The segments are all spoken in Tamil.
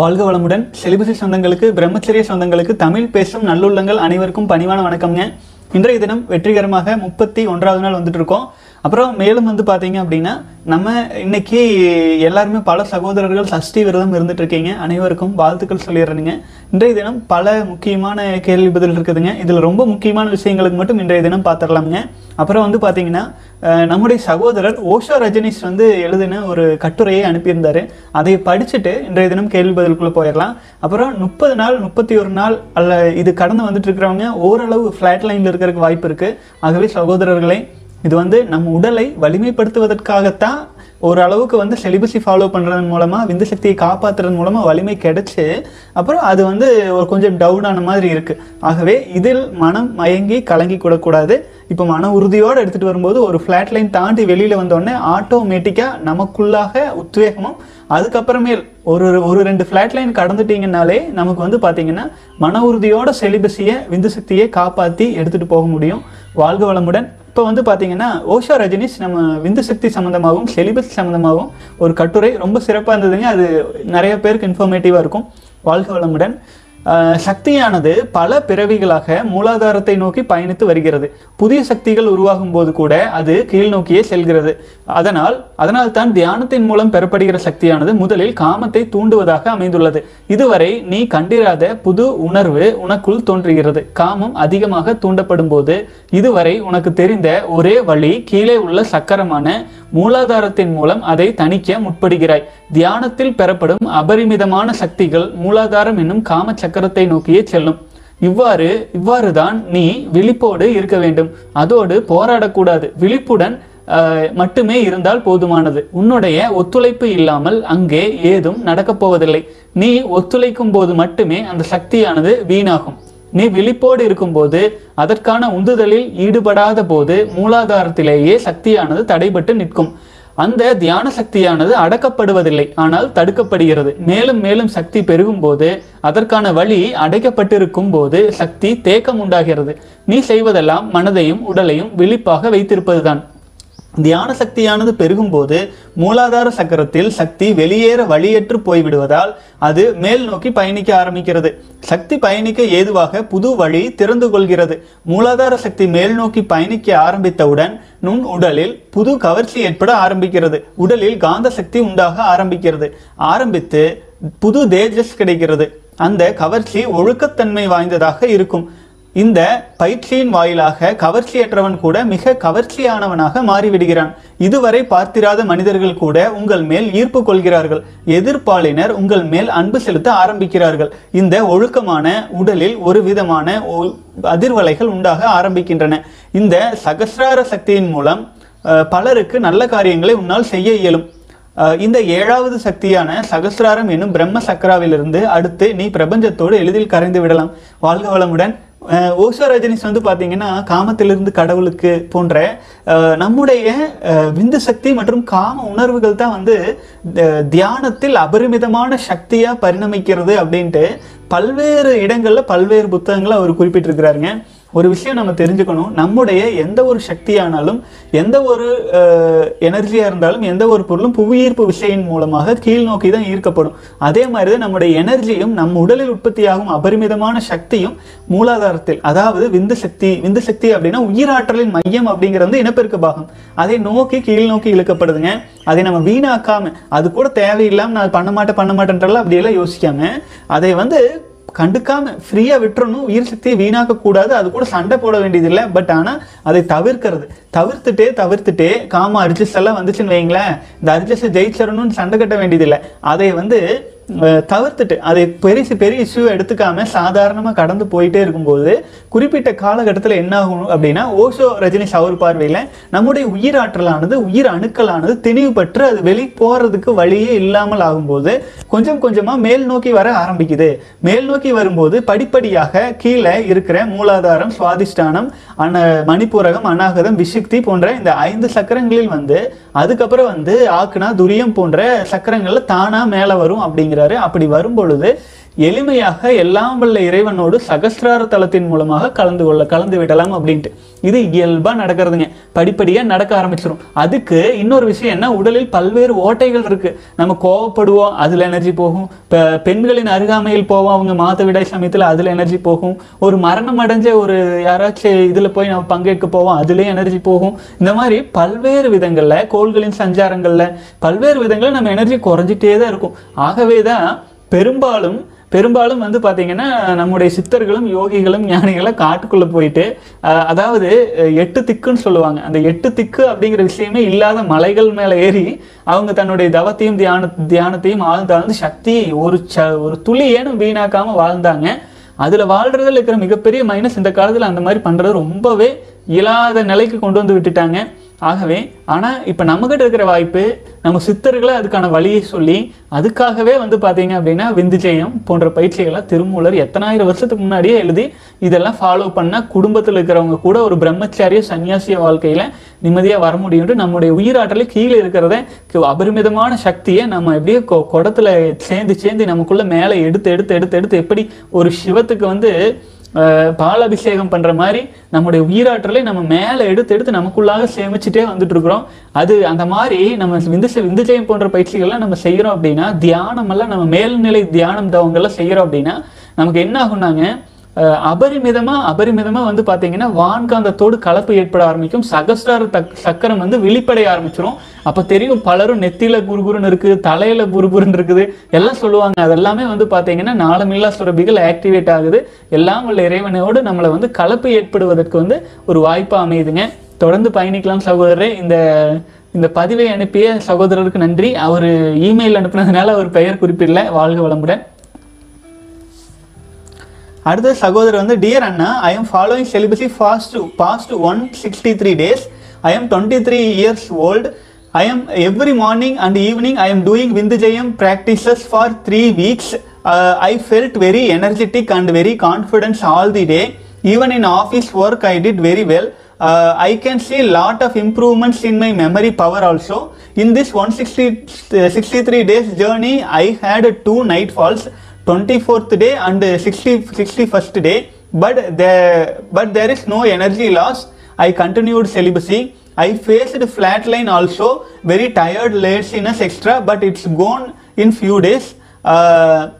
வாழ்க வளமுடன். செலிபசி சொந்தங்களுக்கு பிரம்மச்சரிய சொந்தங்களுக்கு தமிழ் பேசும் நல்லுள்ளங்கள் அனைவருக்கும் பணிவான வணக்கம்ங்க. இன்றைய தினம் வெற்றிகரமாக முப்பத்தி ஒன்றாவது நாள் வந்துட்டு இருக்கோம். அப்புறம் மேலும் வந்து பார்த்தீங்க அப்படின்னா நம்ம இன்னைக்கு எல்லாருமே பல சகோதரர்கள் சஷ்டி விரதம் இருந்துட்டு இருக்கீங்க. அனைவருக்கும் வாழ்த்துக்கள் சொல்லிடுறேனுங்க. இன்றைய தினம் பல முக்கியமான கேள்வி பதில் இருக்குதுங்க. இதில் ரொம்ப முக்கியமான விஷயங்களுக்கு மட்டும் இன்றைய தினம் பார்த்துடலாமுங்க அப்புறம் வந்து பார்த்தீங்கன்னா நம்முடைய சகோதரர் ஓஷோ ரஜினிஷ் வந்து எழுதின ஒரு கட்டுரையை அனுப்பியிருந்தாரு. அதை படிச்சுட்டு இன்றைய தினம் கேள்வி பதிலுக்குள்ளே போயிடலாம் அப்புறம் முப்பது நாள் முப்பத்தி ஒரு நாள் அல்ல இது கடந்து வந்துட்டு இருக்கிறவங்க ஓரளவு ஃப்ளாட் லைனில் இருக்கிறதுக்கு வாய்ப்பு இருக்குது ஆகவே சகோதரர்களே இது வந்து நம்ம உடலை வலிமைப்படுத்துவதற்காகத்தான் ஓரளவுக்கு வந்து செலிபஸை ஃபாலோ பண்ணுறது மூலமாக விந்து சக்தியை காப்பாற்றுறது மூலமாக வலிமை கிடைச்சி அப்புறம் அது வந்து ஒரு கொஞ்சம் டவுன் ஆன மாதிரி இருக்குது ஆகவே இதில் மனம் மயங்கி கலங்கி கூடக்கூடாது இப்போ மன உறுதியோடு எடுத்துகிட்டு வரும்போது ஒரு ஃப்ளாட் லைன் தாண்டி வெளியில் வந்தோடனே ஆட்டோமேட்டிக்காக நமக்குள்ளாக உத்வேகமும் அதுக்கப்புறமேல் ஒரு ஒரு ரெண்டு ஃப்ளாட் லைன் கடந்துட்டிங்கனாலே நமக்கு வந்து பார்த்திங்கன்னா மன உறுதியோட செலிபஸியை விந்து சக்தியை காப்பாற்றி எடுத்துகிட்டு போக முடியும். வாழ்க வளமுடன். இப்போ வந்து பார்த்தீங்கன்னா ஓஷா ரஜினிஷ் நம்ம விந்து சக்தி சம்மந்தமாகவும் செலிபஸ் சம்மந்தமாகவும் ஒரு கட்டுரை ரொம்ப சிறப்பாக இருந்ததுங்க. அது நிறைய பேருக்கு இன்ஃபர்மேட்டிவாக இருக்கும். வாழ்க வளமுடன். சக்தியானது பல பிறவிகளாக மூலாதாரத்தை நோக்கி பயணித்து வருகிறது. புதிய சக்திகள் உருவாகும் போது கூட அது கீழ் நோக்கியே செல்கிறது. அதனால் அதனால் தான் தியானத்தின் மூலம் பெறப்படுகிற சக்தியானது முதலில் காமத்தை தூண்டுவதாக அமைந்துள்ளது. இதுவரை நீ கண்டிராத புது உணர்வு உனக்குள் தோன்றுகிறது. காமம் அதிகமாக தூண்டப்படும் போது இதுவரை உனக்கு தெரிந்த ஒரே வழி கீழே உள்ள சக்கரமான மூலாதாரத்தின் மூலம் அதை தணிக்க முற்படுகிறாய். தியானத்தில் பெறப்படும் அபரிமிதமான சக்திகள் மூலாதாரம் என்னும் காம சக்கரத்தை நோக்கியே செல்லும். இவ்வாறு இவ்வாறுதான் நீ விழிப்போடு இருக்க வேண்டும். அதோடு போராடக்கூடாது. விழிப்புடன் ஆஹ், மட்டுமே இருந்தால் போதுமானது. உன்னுடைய ஒத்துழைப்பு இல்லாமல் அங்கே ஏதும் நடக்கப் போவதில்லை நீ ஒத்துழைக்கும் போது மட்டுமே அந்த சக்தியானது வீணாகும். நீ விழிப்போடு இருக்கும்போது அதற்கான உந்துதலில் ஈடுபடாத போது மூலாதாரத்திலேயே சக்தியானது தடைபட்டு நிற்கும். அந்த தியான சக்தியானது அடக்கப்படுவதில்லை ஆனால் தடுக்கப்படுகிறது. மேலும் மேலும் சக்தி பெருகும் போது அதற்கான வழி அடைக்கப்பட்டிருக்கும் போது சக்தி தேக்கம் உண்டாகிறது நீ செய்வதெல்லாம் மனதையும் உடலையும் விழிப்பாக வைத்திருப்பதுதான். தியான சக்தியானது பெருகும்போது மூலாதார சக்கரத்தில் சக்தி வெளியேற வழியற்று போய்விடுவதால் அது மேல் நோக்கி பயணிக்க ஆரம்பிக்கிறது. சக்தி பயணிக்க ஏதுவாக புது வழி திறந்து கொள்கிறது. மூலாதார சக்தி மேல் நோக்கி பயணிக்க ஆரம்பித்தவுடன் நுண் உடலில் புது கவர்ச்சி ஏற்பட ஆரம்பிக்கிறது. உடலில் காந்த சக்தி உண்டாக ஆரம்பிக்கிறது. ஆரம்பித்து புது தேஜஸ் கிடைக்கிறது. அந்த கவர்ச்சி ஒழுக்கத்தன்மை வாய்ந்ததாக இருக்கும். இந்த பயிற்சியின் வாயிலாக கவர்ச்சியற்றவன் கூட மிக கவர்ச்சியானவனாக மாறிவிடுகிறான். இதுவரை பார்த்திராத மனிதர்கள் கூட உங்கள் மேல் ஈர்ப்பு கொள்கிறார்கள். எதிர்ப்பாளினர் உங்கள் மேல் அன்பு செலுத்த ஆரம்பிக்கிறார்கள். இந்த ஒழுக்கமான உடலில் ஒரு விதமான அதிர்வலைகள் உண்டாக ஆரம்பிக்கின்றன. இந்த சகசிரார சக்தியின் மூலம் பலருக்கு நல்ல காரியங்களை உன்னால் செய்ய இயலும். இந்த ஏழாவது சக்தியான சகசிராரம் என்னும் பிரம்ம சக்கராவிலிருந்து அடுத்து நீ பிரபஞ்சத்தோடு எளிதில் கரைந்து விடலாம். வாழ்க வளமுடன். ஓஷோ ரஜினிஸ் வந்து பார்த்தீங்கன்னா காமத்திலிருந்து கடவுளுக்கு போன்ற நம்முடைய விந்து சக்தி மற்றும் காம உணர்வுகள் தான் வந்து த- தியானத்தில் அபரிமிதமான சக்தியாக பரிணமிக்கிறது அப்படின்ட்டு பல்வேறு இடங்களில் பல்வேறு புத்தகங்களை அவர் குறிப்பிட்டிருக்கிறாருங்க. ஒரு விஷயம் நம்ம தெரிஞ்சுக்கணும். நம்முடைய எந்த ஒரு சக்தியானாலும் எந்த ஒரு எனர்ஜியா இருந்தாலும் எந்த ஒரு பொருளும் புவியீர்ப்பு விசையின் மூலமாக கீழ் நோக்கி தான் ஈர்க்கப்படும். அதே மாதிரி தான் நம்முடைய எனர்ஜியும் நம் உடலில் உற்பத்தியாகும் அபரிமிதமான சக்தியும் மூலாதாரத்தில் அதாவது விந்து சக்தி விந்து சக்தி அப்படின்னா உயிராற்றலின் மையம் அப்படிங்கிறது வந்து இனப்பெருக்க பாகம். அதை நோக்கி கீழ் நோக்கி இழுக்கப்படுதுங்க. அதை நம்ம வீணாக்காம அது கூட தேவையில்லாமல் நான் பண்ண மாட்டேன் பண்ண மாட்டேன்றலாம் அப்படியெல்லாம் யோசிக்காம அதை வந்து கண்டுக்காம ஃப்ரீயாக விட்டுறணும் உயிர் சக்தியை வீணாக்க கூடாது அது கூட சண்டை போட வேண்டியதில்லை. பட் ஆனால் அதை தவிர்க்கிறது. தவிர்த்துட்டே தவிர்த்துட்டே காம அரிஜஸ் எல்லாம் வந்துச்சுன்னு வைங்களேன் இந்த அரிஜிஸை ஜெயிச்சிடணும்னு சண்டை கட்ட வேண்டியதில்லை. அதை வந்து தவிர்த்துட்டு அதை பெரிய பெரிய இஷ்யூ எடுத்துக்காம சாதாரணமாக கடந்து போயிட்டே இருக்கும்போது குறிப்பிட்ட காலகட்டத்தில் என்ன ஆகும் அப்படின்னா ஓஷோ ரஜினிஷ் அவர் பார்வையில் நம்முடைய உயிராற்றலானது உயிர் அணுக்களானது தெளிவுபற்று பெற்று அது வெளி போகிறதுக்கு வழியே இல்லாமல் ஆகும்போது கொஞ்சம் கொஞ்சமாக மேல் நோக்கி வர ஆரம்பிக்குது. மேல் நோக்கி வரும்போது படிப்படியாக கீழே இருக்கிற மூலாதாரம் சுவாதிஷ்டானம் அன மணிப்பூரகம் அநாகதம் விசுக்தி போன்ற இந்த ஐந்து சக்கரங்களில் வந்து அதுக்கப்புறம் வந்து ஆக்குனா துரியம் போன்ற சக்கரங்கள்ல தானா மேல வரும் அப்படிங்கிறாரு. அப்படி வரும் பொழுது எளிமையாக எல்லாம் வல்ல இறைவனோடு சகஸ்ரார தளத்தின் மூலமாக கலந்து கொள்ள கலந்து விடலாம் அப்படின்ட்டு. இது இயல்பா நடக்கிறதுங்க. படிப்படியா நடக்க ஆரம்பிச்சிடும் அதுக்கு இன்னொரு விஷயம் என்ன? உடலில் பல்வேறு ஓட்டைகள் இருக்கு. நம்ம கோவப்படுவோம் அதுல எனர்ஜி போகும். இப்போ பெண்களின் அருகாமையில் போவோம் அவங்க மாதவிடாய் சமயத்தில் அதுல எனர்ஜி போகும். ஒரு மரணம் அடைஞ்ச ஒரு யாராச்சும் இதுல போய் நம்ம பங்கேற்க போவோம் அதுலேயே எனர்ஜி போகும். இந்த மாதிரி பல்வேறு விதங்கள்ல கோள்களின் சஞ்சாரங்கள்ல பல்வேறு விதங்கள்ல நம்ம எனர்ஜி குறைஞ்சிட்டே தான் இருக்கும். ஆகவே தான் பெரும்பாலும் பெரும்பாலும் வந்து பார்த்தீங்கன்னா நம்முடைய சித்தர்களும் யோகிகளும் ஞானிகளும் காட்டுக்குள்ளே போயிட்டு அதாவது எட்டு திக்குன்னு சொல்லுவாங்க. அந்த எட்டு திக்கு அப்படிங்கிற விஷயமே இல்லாத மலைகள் மேலே ஏறி அவங்க தன்னுடைய தவத்தையும் தியான தியானத்தையும் ஆழ்ந்தாழ்ந்து சக்தியை ஒரு ச ஒரு துளி ஏனும் வீணாக்காமல் வாழ்ந்தாங்க. அதில் வாழ்றதில் இருக்கிற மிகப்பெரிய மைனஸ் இந்த காலத்தில் அந்த மாதிரி பண்ணுறது ரொம்பவே இயலாத நிலைக்கு கொண்டு வந்து விட்டுட்டாங்க. ஆகவே ஆனால் இப்போ நம்மகிட்ட இருக்கிற வாய்ப்பு நம்ம சித்தர்களை அதுக்கான வழியை சொல்லி அதுக்காகவே வந்து பார்த்தீங்க அப்படின்னா விந்துஜெயம் போன்ற பயிற்சிகளை திருமூலர் எத்தனாயிரம் வருஷத்துக்கு முன்னாடியே எழுதி இதெல்லாம் ஃபாலோ பண்ணால் குடும்பத்தில் இருக்கிறவங்க கூட ஒரு பிரம்மச்சாரிய சன்னியாசிய வாழ்க்கையில் நிம்மதியாக வர முடியும்னு நம்முடைய உயிராற்றலை கீழே இருக்கிறத அபரிமிதமான சக்தியை நம்ம எப்படியே கொ- குடத்தில் சேர்ந்து சேர்ந்து நமக்குள்ளே மேலே எடுத்து எடுத்து எடுத்து எடுத்து எப்படி ஒரு சிவத்துக்கு வந்து அஹ், பாலாபிஷேகம் பண்ற மாதிரி நம்முடைய உயிராற்றலை நம்ம மேலே எடுத்து எடுத்து நமக்குள்ளாக சேமிச்சுட்டே வந்துட்டு இருக்கிறோம். அது அந்த மாதிரி நம்ம விந்து விந்துஜயம் போன்ற பயிற்சிகள்லாம் நம்ம செய்யறோம் அப்படின்னா தியானம் எல்லாம் நம்ம மேல்நிலை தியானம் தவங்கள்லாம் செய்யறோம் அப்படின்னா நமக்கு என்ன ஆகும்னாங்க அபரிமிதமாக அபரிமிதமாக வந்து பார்த்தீங்கன்னா வான்காந்தத்தோடு கலப்பு ஏற்பட ஆரம்பிக்கும். சகஸ்ரார தக் சக்கரம் வந்து வெளிப்படைய ஆரம்பிச்சிடும் அப்போ தெரியும் பலரும் நெத்தியில் குறுகுறுன்னு இருக்குது தலையில் குறுகுறுன்னு இருக்குது. எல்லாம் சொல்லுவாங்க. அதெல்லாமே வந்து பார்த்தீங்கன்னா நாளமில்லா சுரபிகள் ஆக்டிவேட் ஆகுது. எல்லாம் உள்ள இறைவனோடு நம்மளை வந்து கலப்பு ஏற்படுவதற்கு வந்து ஒரு வாய்ப்பாக அமையுதுங்க. தொடர்ந்து பயணிக்கலாம் சகோதரரே. இந்த இந்த பதிவை அனுப்பிய சகோதரருக்கு நன்றி. அவர் இமெயில் அனுப்புனதுனால அவர் பெயர் குறிப்பிடல. வாழ்க வளமுடன். அடுத்த சகோதரர் வந்து dear Anna I am following celibacy fast past one sixty three days I am twenty three years old I am every morning and evening I am doing விந்து ஜெயம் practices for three weeks I felt very energetic and very confidence all the day even in office work I did very well uh, I can see lot of improvements in my memory power also. In this 160, uh, 63 days journey, I had two night falls, 24th day and uh, 60, 61st day. But there, but there is no energy loss. I continued celibacy. I faced flatline also, very tired, laziness extra, but it's gone in few days. Uh,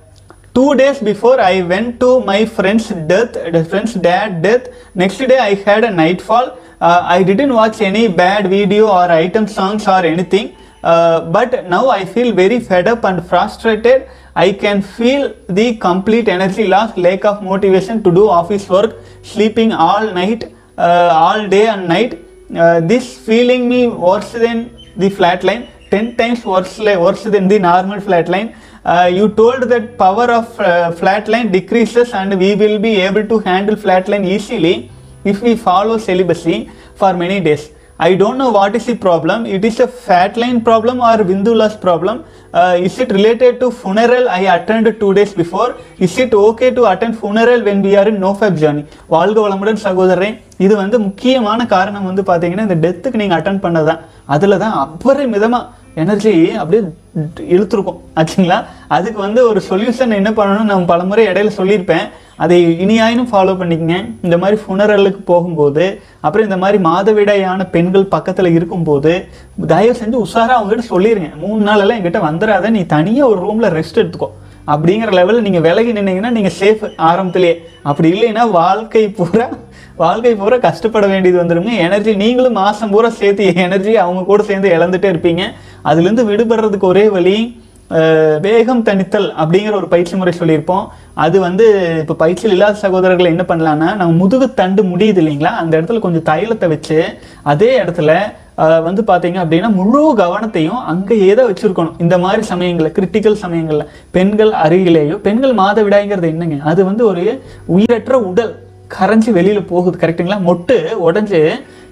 two days before i went to my friend's death friend's dad death next day i had a nightfall uh, i didn't watch any bad video or item songs or anything uh, but now i feel very fed up and frustrated. I can feel the complete energy loss lack of motivation to do office work sleeping all night uh, all day and night. Uh, this feeling me worse than the flatline 10 times worse, worse than the normal flatline uh, you told that power of uh, flatline decreases and we will be able to handle flatline easily if we follow celibacy for many days. I don't know what is the problem. It is a fat line problem or Vindula's problem. Uh, is it related to funeral I attended two days before? Is it okay to attend funeral when we are in nofab journey? வாழ்க வளமுடன் சகோதரரே இது வந்து முக்கியமான காரணம் வந்து பாத்தீங்கன்னா இந்த டெத்துக்கு நீங்க அட்டன் பண்ணதான் அதுல தான் அபரிமிதமா எனர்ஜி அப்படியே இழுத்துருக்கும். ஆச்சுங்களா? அதுக்கு வந்து ஒரு சொல்யூஷன் என்ன பண்ணணும்னு நான் பலமுறை இடையில சொல்லியிருப்பேன். அதை இனியாயினும் ஃபாலோ பண்ணிக்கங்க. இந்த மாதிரி ஃபுனரலுக்கு போகும்போது அப்புறம் இந்த மாதிரி மாதவிடாயான பெண்கள் பக்கத்தில் இருக்கும்போது தயவு செஞ்சு உஷாராக அவங்ககிட்ட சொல்லிடுங்க மூணு நாளெல்லாம் எங்கிட்ட என்கிட்ட வந்துடாத நீ தனியாக ஒரு ரூமில் ரெஸ்ட் எடுத்துக்கோ. அப்படிங்கிற லெவலில் நீங்கள் விலகி நின்னீங்கன்னா நீங்கள் சேஃப் ஆரம்பத்திலேயே. அப்படி இல்லைன்னா வாழ்க்கை பூரா வாழ்க்கை பூரா கஷ்டப்பட வேண்டியது வந்துருங்க. எனர்ஜி நீங்களும் மாதம் பூரா சேர்த்து எனர்ஜி அவங்க கூட சேர்ந்து இழந்துட்டே இருப்பீங்க. அதுலேருந்து விடுபடுறதுக்கு ஒரே வழி வேகம் தணித்தல் அப்படிங்கிற ஒரு பயிற்சி முறை சொல்லியிருப்போம். அது வந்து இப்போ பயிற்சியில் இல்லாத சகோதரர்கள் என்ன பண்ணலான்னா நம்ம முதுகு தண்டு முடியுது இல்லைங்களா? அந்த இடத்துல கொஞ்சம் தைலத்தை வச்சு அதே இடத்துல வந்து பார்த்தீங்க அப்படின்னா முழு கவனத்தையும் அங்கேயே தான் வச்சுருக்கணும். இந்த மாதிரி சமயங்களில் கிரிட்டிக்கல் சமயங்களில். பெண்கள் அருகிலேயோ பெண்கள் மாதவிடாய்ங்கிறது என்னங்க? அது வந்து ஒரு உயிரற்ற உடல். கரைஞ்சி வெளியில் போகுது கரெக்டுங்களா மொட்டு உடஞ்சி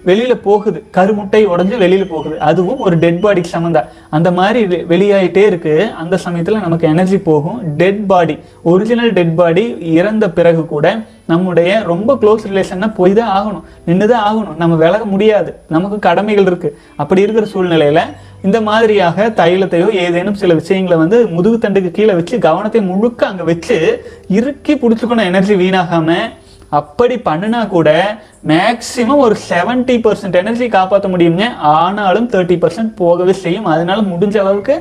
வெளியில் போகுது. கருமுட்டை உடஞ்சி வெளியில் போகுது. அதுவும் ஒரு டெட் பாடிக்கு சம்மந்தம் அந்த மாதிரி வெளியாயிட்டே இருக்கு. அந்த சமயத்தில் நமக்கு எனர்ஜி போகும். Dead body original dead body இறந்த பிறகு கூட நம்முடைய ரொம்ப க்ளோஸ் ரிலேஷன்னா போய் தான் ஆகணும். நின்று தான் ஆகணும். நம்ம விலக முடியாது. நமக்கு கடமைகள் இருக்கு. அப்படி இருக்கிற சூழ்நிலையில இந்த மாதிரியாக தைலத்தையோ ஏதேனும் சில விஷயங்களை வந்து முதுகு தண்டுக்கு கீழே வச்சு கவனத்தை முழுக்க அங்கே வச்சு இறுக்கி பிடிச்சிக்கணும் எனர்ஜி வீணாகாமல் அப்படி பண்ணுனா கூட மேக்சிமம் ஒரு 70% பர்சன்ட் எனர்ஜி காப்பாற்ற முடியுங்க ஆனாலும் தேர்ட்டி பர்சன்ட் போகவே செய்யும். அதனால முடிஞ்ச அளவுக்கு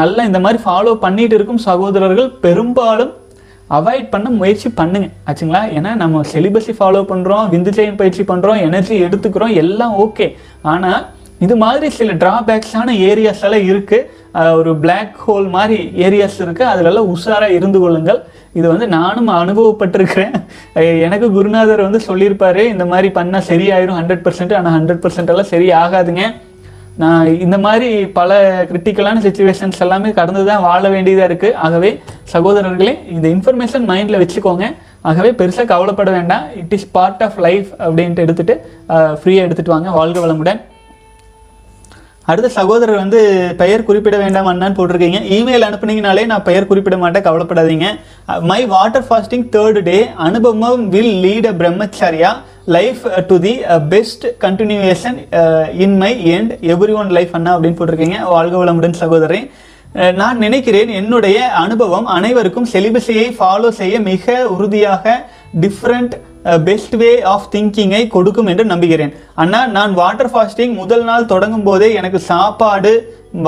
நல்லா இந்த மாதிரி ஃபாலோ பண்ணிட்டு இருக்கும் சகோதரர்கள். பெரும்பாலும் அவாய்ட் பண்ண முயற்சி பண்ணுங்க. ஆச்சுங்களா? ஏன்னா நம்ம செலிபஸை ஃபாலோ பண்ணுறோம் விந்துஜயம் பயிற்சி பண்ணுறோம் எனர்ஜி எடுத்துக்கிறோம் எல்லாம் ஓகே ஆனால் இது மாதிரி சில டிராபேக்ஸான ஏரியாஸ் எல்லாம் இருக்குது ஒரு பிளாக் ஹோல் மாதிரி ஏரியாஸ் இருக்குது அதிலெல்லாம் உஷாராக இருந்து கொள்ளுங்கள். இது வந்து நானும் அனுபவப்பட்டிருக்கிறேன். எனக்கு குருநாதர் வந்து சொல்லியிருப்பாரு இந்த மாதிரி பண்ணால் சரியாயிரும் ஹண்ட்ரட் பர்சன்ட் ஆனால் ஹண்ட்ரட் பர்சன்ட் எல்லாம் சரி ஆகாதுங்க. நான் இந்த மாதிரி பல கிரிட்டிக்கலான சுச்சுவேஷன்ஸ் எல்லாமே கடந்து தான் வாழ வேண்டியதாக இருக்குது ஆகவே சகோதரர்களே இந்த இன்ஃபர்மேஷன் மைண்டில் வச்சுக்கோங்க. ஆகவே பெருசாக கவலைப்பட வேண்டாம். It is part of life அப்படின்ட்டு எடுத்துட்டு ஃப்ரீயாக எடுத்துகிட்டு வாங்க. வாழ்க வளமுடன். அடுத்த சகோதரர் வந்து பெயர் குறிப்பிட வேண்டாம் அண்ணான்னு போட்டிருக்கீங்க. இமெயில் அனுப்புனீங்கனாலே நான் பெயர் குறிப்பிட மாட்டேன் கவலைப்படாதீங்க. My water fasting third day அனுபவம் will lead a brahmacharya life to the best continuation in my end every one life அண்ணா அப்படின்னு போட்டிருக்கீங்க. வாழ்க வளமுடன் சகோதரி நான் நினைக்கிறேன் என்னுடைய அனுபவம் அனைவருக்கும் செலிபஸையை ஃபாலோ செய்ய மிக உறுதியாக டிஃப்ரெண்ட் பெஸ்ட் வே ஆஃப் திங்கிங்கை கொடுக்கும் என்று நம்புகிறேன். அண்ணா நான் வாட்டர் ஃபாஸ்டிங் முதல் நாள் தொடங்கும் போதே எனக்கு சாப்பாடு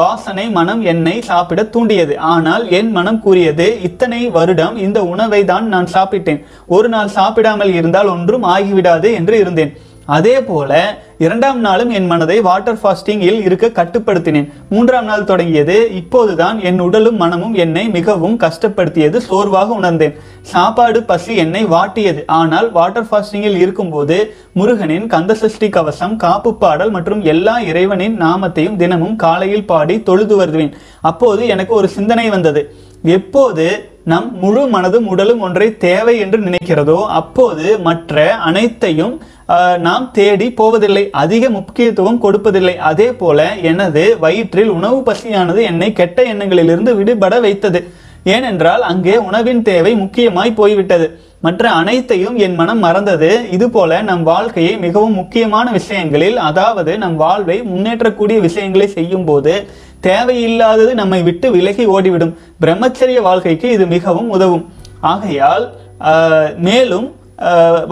வாசனை மனம் என்னை சாப்பிட தூண்டியது. ஆனால் என் மனம் கூறியது இத்தனை வருடம் இந்த உணவை தான் நான் சாப்பிட்டேன். ஒரு நாள் சாப்பிடாமல் இருந்தால் ஒன்றும் ஆகிவிடாது என்று இருந்தேன். அதே போல இரண்டாம் நாளும் என் மனதை வாட்டர் ஃபாஸ்டிங்கில் இருக்க கட்டுப்படுத்தினேன். மூன்றாம் நாள் தொடங்கியது இப்போதுதான் என் உடலும் மனமும் என்னை மிகவும் கஷ்டப்படுத்தியது சோர்வாக உணர்ந்தேன். சாப்பாடு பசி என்னை வாட்டியது. ஆனால் வாட்டர் ஃபாஸ்டிங்கில் இருக்கும்போது முருகனின் கந்தசஷ்டி கவசம் காப்பு பாடல் மற்றும் எல்லா இறைவனின் நாமத்தையும் தினமும் காலையில் பாடி தொழுது வருவேன். அப்போது எனக்கு ஒரு சிந்தனை வந்தது. எப்போது நம் முழு மனதும் உடலும் ஒன்றை தேவை என்று நினைக்கிறதோ அப்போது மற்ற அனைத்தையும் நாம் தேடி போவதில்லை. அதிக முக்கியத்துவம் கொடுப்பதில்லை. அதே போல எனது வயிற்றில் உணவு பசியானது என்னை கெட்ட எண்ணங்களிலிருந்து விடுபட வைத்தது. ஏனென்றால் அங்கே உணவின் தேவை முக்கியமாய் போய்விட்டது. மற்ற அனைத்தையும் என் மனம் மறந்தது. இதுபோல நம் வாழ்க்கையை மிகவும் முக்கியமான விஷயங்களில் அதாவது நம் வாழ்வை முன்னேற்றக்கூடிய விஷயங்களை செய்யும் போது தேவையில்லாதது நம்மை விட்டு விலகி ஓடிவிடும். பிரம்மச்சரிய வாழ்க்கைக்கு இது மிகவும் உதவும். ஆகையால் மேலும்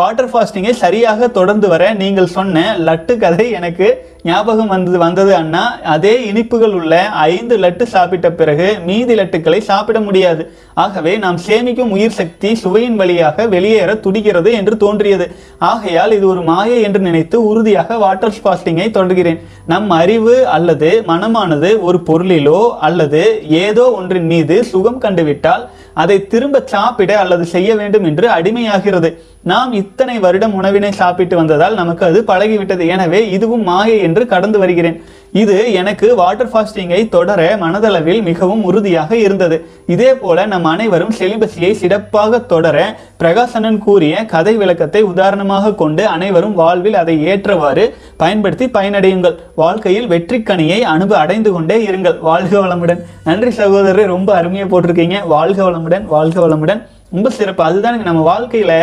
வாட்டர் ஃபாஸ்டிங்கை சரியாக தொடர்ந்து வர நீங்கள் சொன்ன லட்டு கதை எனக்கு ஞாபகம் வந்தது வந்தது அண்ணா. அதே இனிப்புகள் உள்ள ஐந்து லட்டு சாப்பிட்ட பிறகு மீதி லட்டுக்களை சாப்பிட முடியாது. ஆகவே நாம் சேமிக்கும் உயிர் சக்தி சுவையின் வழியாக வெளியேற துடிக்கிறது என்று தோன்றியது. ஆகையால் இது ஒரு மாயை என்று நினைத்து உறுதியாக வாட்டர் ஃபாஸ்டிங்கை தொடர்கிறேன். நம் அறிவு அல்லது மனமானது ஒரு பொருளிலோ அல்லது ஏதோ ஒன்றின் மீது சுகம் கண்டுவிட்டால் அதை திரும்ப சாப்பிட அல்லது செய்ய வேண்டும் என்று அடிமையாகிறது. நாம் இத்தனை வருடம் உணவினை சாப்பிட்டு வந்ததால் நமக்கு அது பழகிவிட்டது. எனவே இதுவும் மாயை என்று கடந்து வருகிறேன். இது எனக்கு வாட்டர் ஃபாஸ்டிங்கை தொடர மனதளவில் மிகவும் உறுதியாக இருந்தது. இதே போல நம் அனைவரும் செலிபஸியை சிறப்பாக தொடர பிரகாசனன் கூறிய கதை விளக்கத்தை உதாரணமாக கொண்டு அனைவரும் வாழ்வில் அதை ஏற்றவாறு பயன்படுத்தி பயனடையுங்கள். வாழ்க்கையில் வெற்றிக்கனியை அனுப அடைந்து கொண்டே இருங்கள். வாழ்க வளமுடன். நன்றி சகோதரர் ரொம்ப அருமையாக போட்டிருக்கீங்க. வாழ்க வளமுடன் வாழ்க வளமுடன். ரொம்ப சிறப்பு. அதுதானுங்க நம்ம வாழ்க்கையில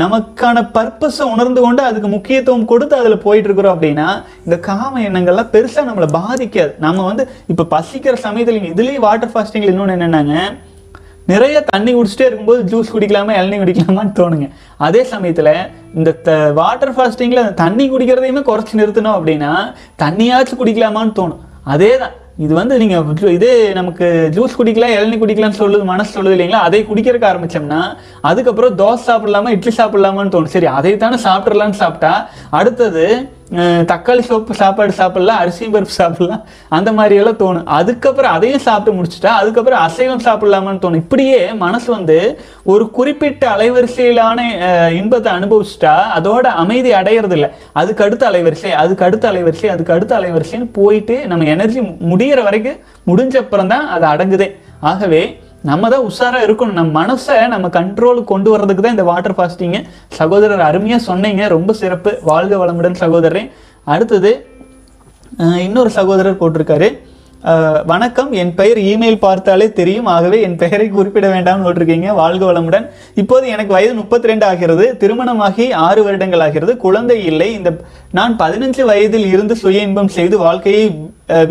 நமக்கான பர்பஸை உணர்ந்து கொண்டு அதுக்கு முக்கியத்துவம் கொடுத்து அதில் போயிட்டு இருக்கிறோம் அப்படின்னா இந்த காம எண்ணங்கள்லாம் பெருசாக நம்மளை பாதிக்காது. நம்ம வந்து இப்போ பசிக்கிற சமயத்தில் இதுலேயும் வாட்டர் ஃபாஸ்டிங்ல இன்னொன்று என்னென்னாங்க நிறைய தண்ணி குடிச்சிட்டே இருக்கும்போது ஜூஸ் குடிக்கலாமா இளநீ குடிக்கலாமான்னு தோணுங்க. அதே சமயத்தில் இந்த த வாட்டர் ஃபாஸ்டிங்ல தண்ணி குடிக்கிறதையுமே குறைச்சி நிறுத்தணும் அப்படின்னா தண்ணியாச்சும் குடிக்கலாமான்னு தோணும். அதே தான் இது வந்து நீங்க இதே நமக்கு ஜூஸ் குடிக்கலாம் இளநி குடிக்கலாம்னு சொல்லுது மனசு சொல்லுது இல்லைங்களா? அதை குடிக்கிறதுக்கு ஆரம்பிச்சோம்னா அதுக்கப்புறம் தோசை சாப்பிடலாமா இட்லி சாப்பிடலாமான்னு தோணும். சரி அதை தானே சாப்பிட்றலான்னு சாப்பிட்டா அடுத்தது தக்காளி சோப்பு சாப்பாடு சாப்பிட்லாம் அரிசி பருப்பு சாப்பிடலாம் அந்த மாதிரியெல்லாம் தோணும். அதுக்கப்புறம் அதையும் சாப்பிட்டு முடிச்சுட்டா அதுக்கப்புறம் அசைவம் சாப்பிட்லாமான்னு தோணும். இப்படியே மனசு வந்து ஒரு குறிப்பிட்ட அலைவரிசையிலான இன்பத்தை அனுபவிச்சுட்டா அதோட அமைதி அடையிறது இல்லை அதுக்கு அடுத்த அலைவரிசை அதுக்கு அடுத்த அலைவரிசை அதுக்கு அடுத்த அலைவரிசைன்னு போயிட்டு நம்ம எனர்ஜி முடியிற வரைக்கும் முடிஞ்ச அப்புறம் தான் அது அடங்குதே. ஆகவே நம்ம தான் உஷாராக இருக்கணும். நம்ம மனசை நம்ம கண்ட்ரோலுக்கு கொண்டு வர்றதுக்கு தான் இந்த வாட்டர் ஃபாஸ்டிங்கு சகோதரர் அருமையாக சொன்னீங்க. ரொம்ப சிறப்பு. வாழ்க வளமுடன் சகோதரன் அடுத்தது இன்னொரு சகோதரர் போட்டிருக்காரு. வணக்கம். என் பெயர் இமெயில் பார்த்தாலே தெரியும். ஆகவே என் பெயரை குறிப்பிட வேண்டாம்னு போட்டிருக்கீங்க. வாழ்க வளமுடன். இப்போது எனக்கு வயது முப்பத்தி ரெண்டு ஆகிறது. திருமணமாகி ஆறு வருடங்கள் ஆகிறது. குழந்தை இல்லை. இந்த நான் பதினஞ்சு வயதில் இருந்து சுய இன்பம் செய்து வாழ்க்கையை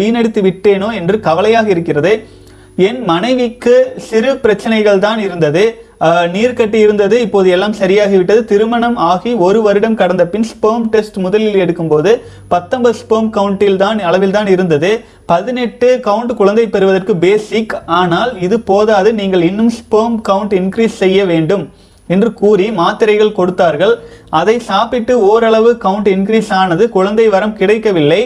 வீணடித்து விட்டேனோ என்று கவலையாக இருக்கிறது. என் மனைவிக்கு சிறு பிரச்சனைகள் தான் இருந்தது. நீர் கட்டி இருந்தது இப்போது எல்லாம் சரியாகிவிட்டது. திருமணம் ஆகி ஒரு வருடம் கடந்த பின் ஸ்பெர்ம் டெஸ்ட் முதலில் எடுக்கும்போது பத்தொன்பது ஸ்பெர்ம் கவுண்டில் தான் அளவில் தான் இருந்தது. பதினெட்டு கவுண்ட் குழந்தை பெறுவதற்கு பேசிக் ஆனால் இது போதாது நீங்கள் இன்னும் ஸ்பெர்ம் கவுண்ட் இன்க்ரீஸ் செய்ய வேண்டும் என்று கூறி மாத்திரைகள் கொடுத்தார்கள். அதை சாப்பிட்டு ஓரளவு கவுண்ட் இன்க்ரீஸ் ஆனது குழந்தை வரம் கிடைக்கவில்லை.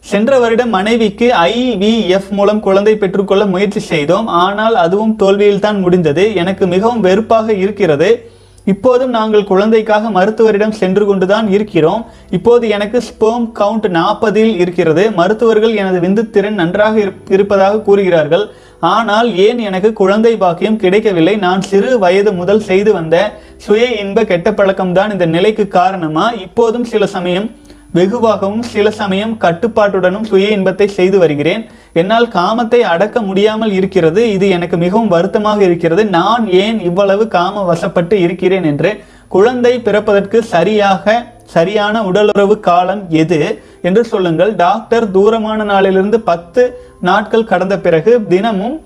சென்ற வருடம் மனைவிக்கு ஐவிஎஃப் மூலம் குழந்தை பெற்றுக்கொள்ள முயற்சி செய்தோம். ஆனால் அதுவும் தோல்வியில் தான் முடிந்தது. எனக்கு மிகவும் வெறுப்பாக இருக்கிறது. இப்போதும் நாங்கள் குழந்தைக்காக மருத்துவரிடம் சென்று கொண்டுதான் இருக்கிறோம். இப்போது எனக்கு ஸ்பெர்ம் கவுண்ட் நாற்பதில் இருக்கிறது. மருத்துவர்கள் எனது விந்துத்திறன் நன்றாக இருப்- இருப்பதாக கூறுகிறார்கள். ஆனால் ஏன் எனக்கு குழந்தை பாக்கியம் கிடைக்கவில்லை? நான் சிறு வயது முதல் செய்து வந்த சுய இன்ப கெட்ட பழக்கம்தான் இந்த நிலைக்கு காரணமா? இப்போதும் சில சமயம் வெகுவாகவும் சில சமயம் கட்டுப்பாட்டுடனும் சுய இன்பத்தை செய்து வருகிறேன். என்னால் காமத்தை அடக்க முடியாமல் இருக்கிறது. இது எனக்கு மிகவும் வருத்தமாக இருக்கிறது. நான் ஏன் இவ்வளவு காம வசப்பட்டு இருக்கிறேன் என்று குழந்தை பிறப்பதற்கு சரியாக சரியான உடலுறவு காலம் எது என்று சொல்லுங்கள். டாக்டர் தூரமான நாளிலிருந்து பத்து நாட்கள் கடந்த பிறகு தினமும்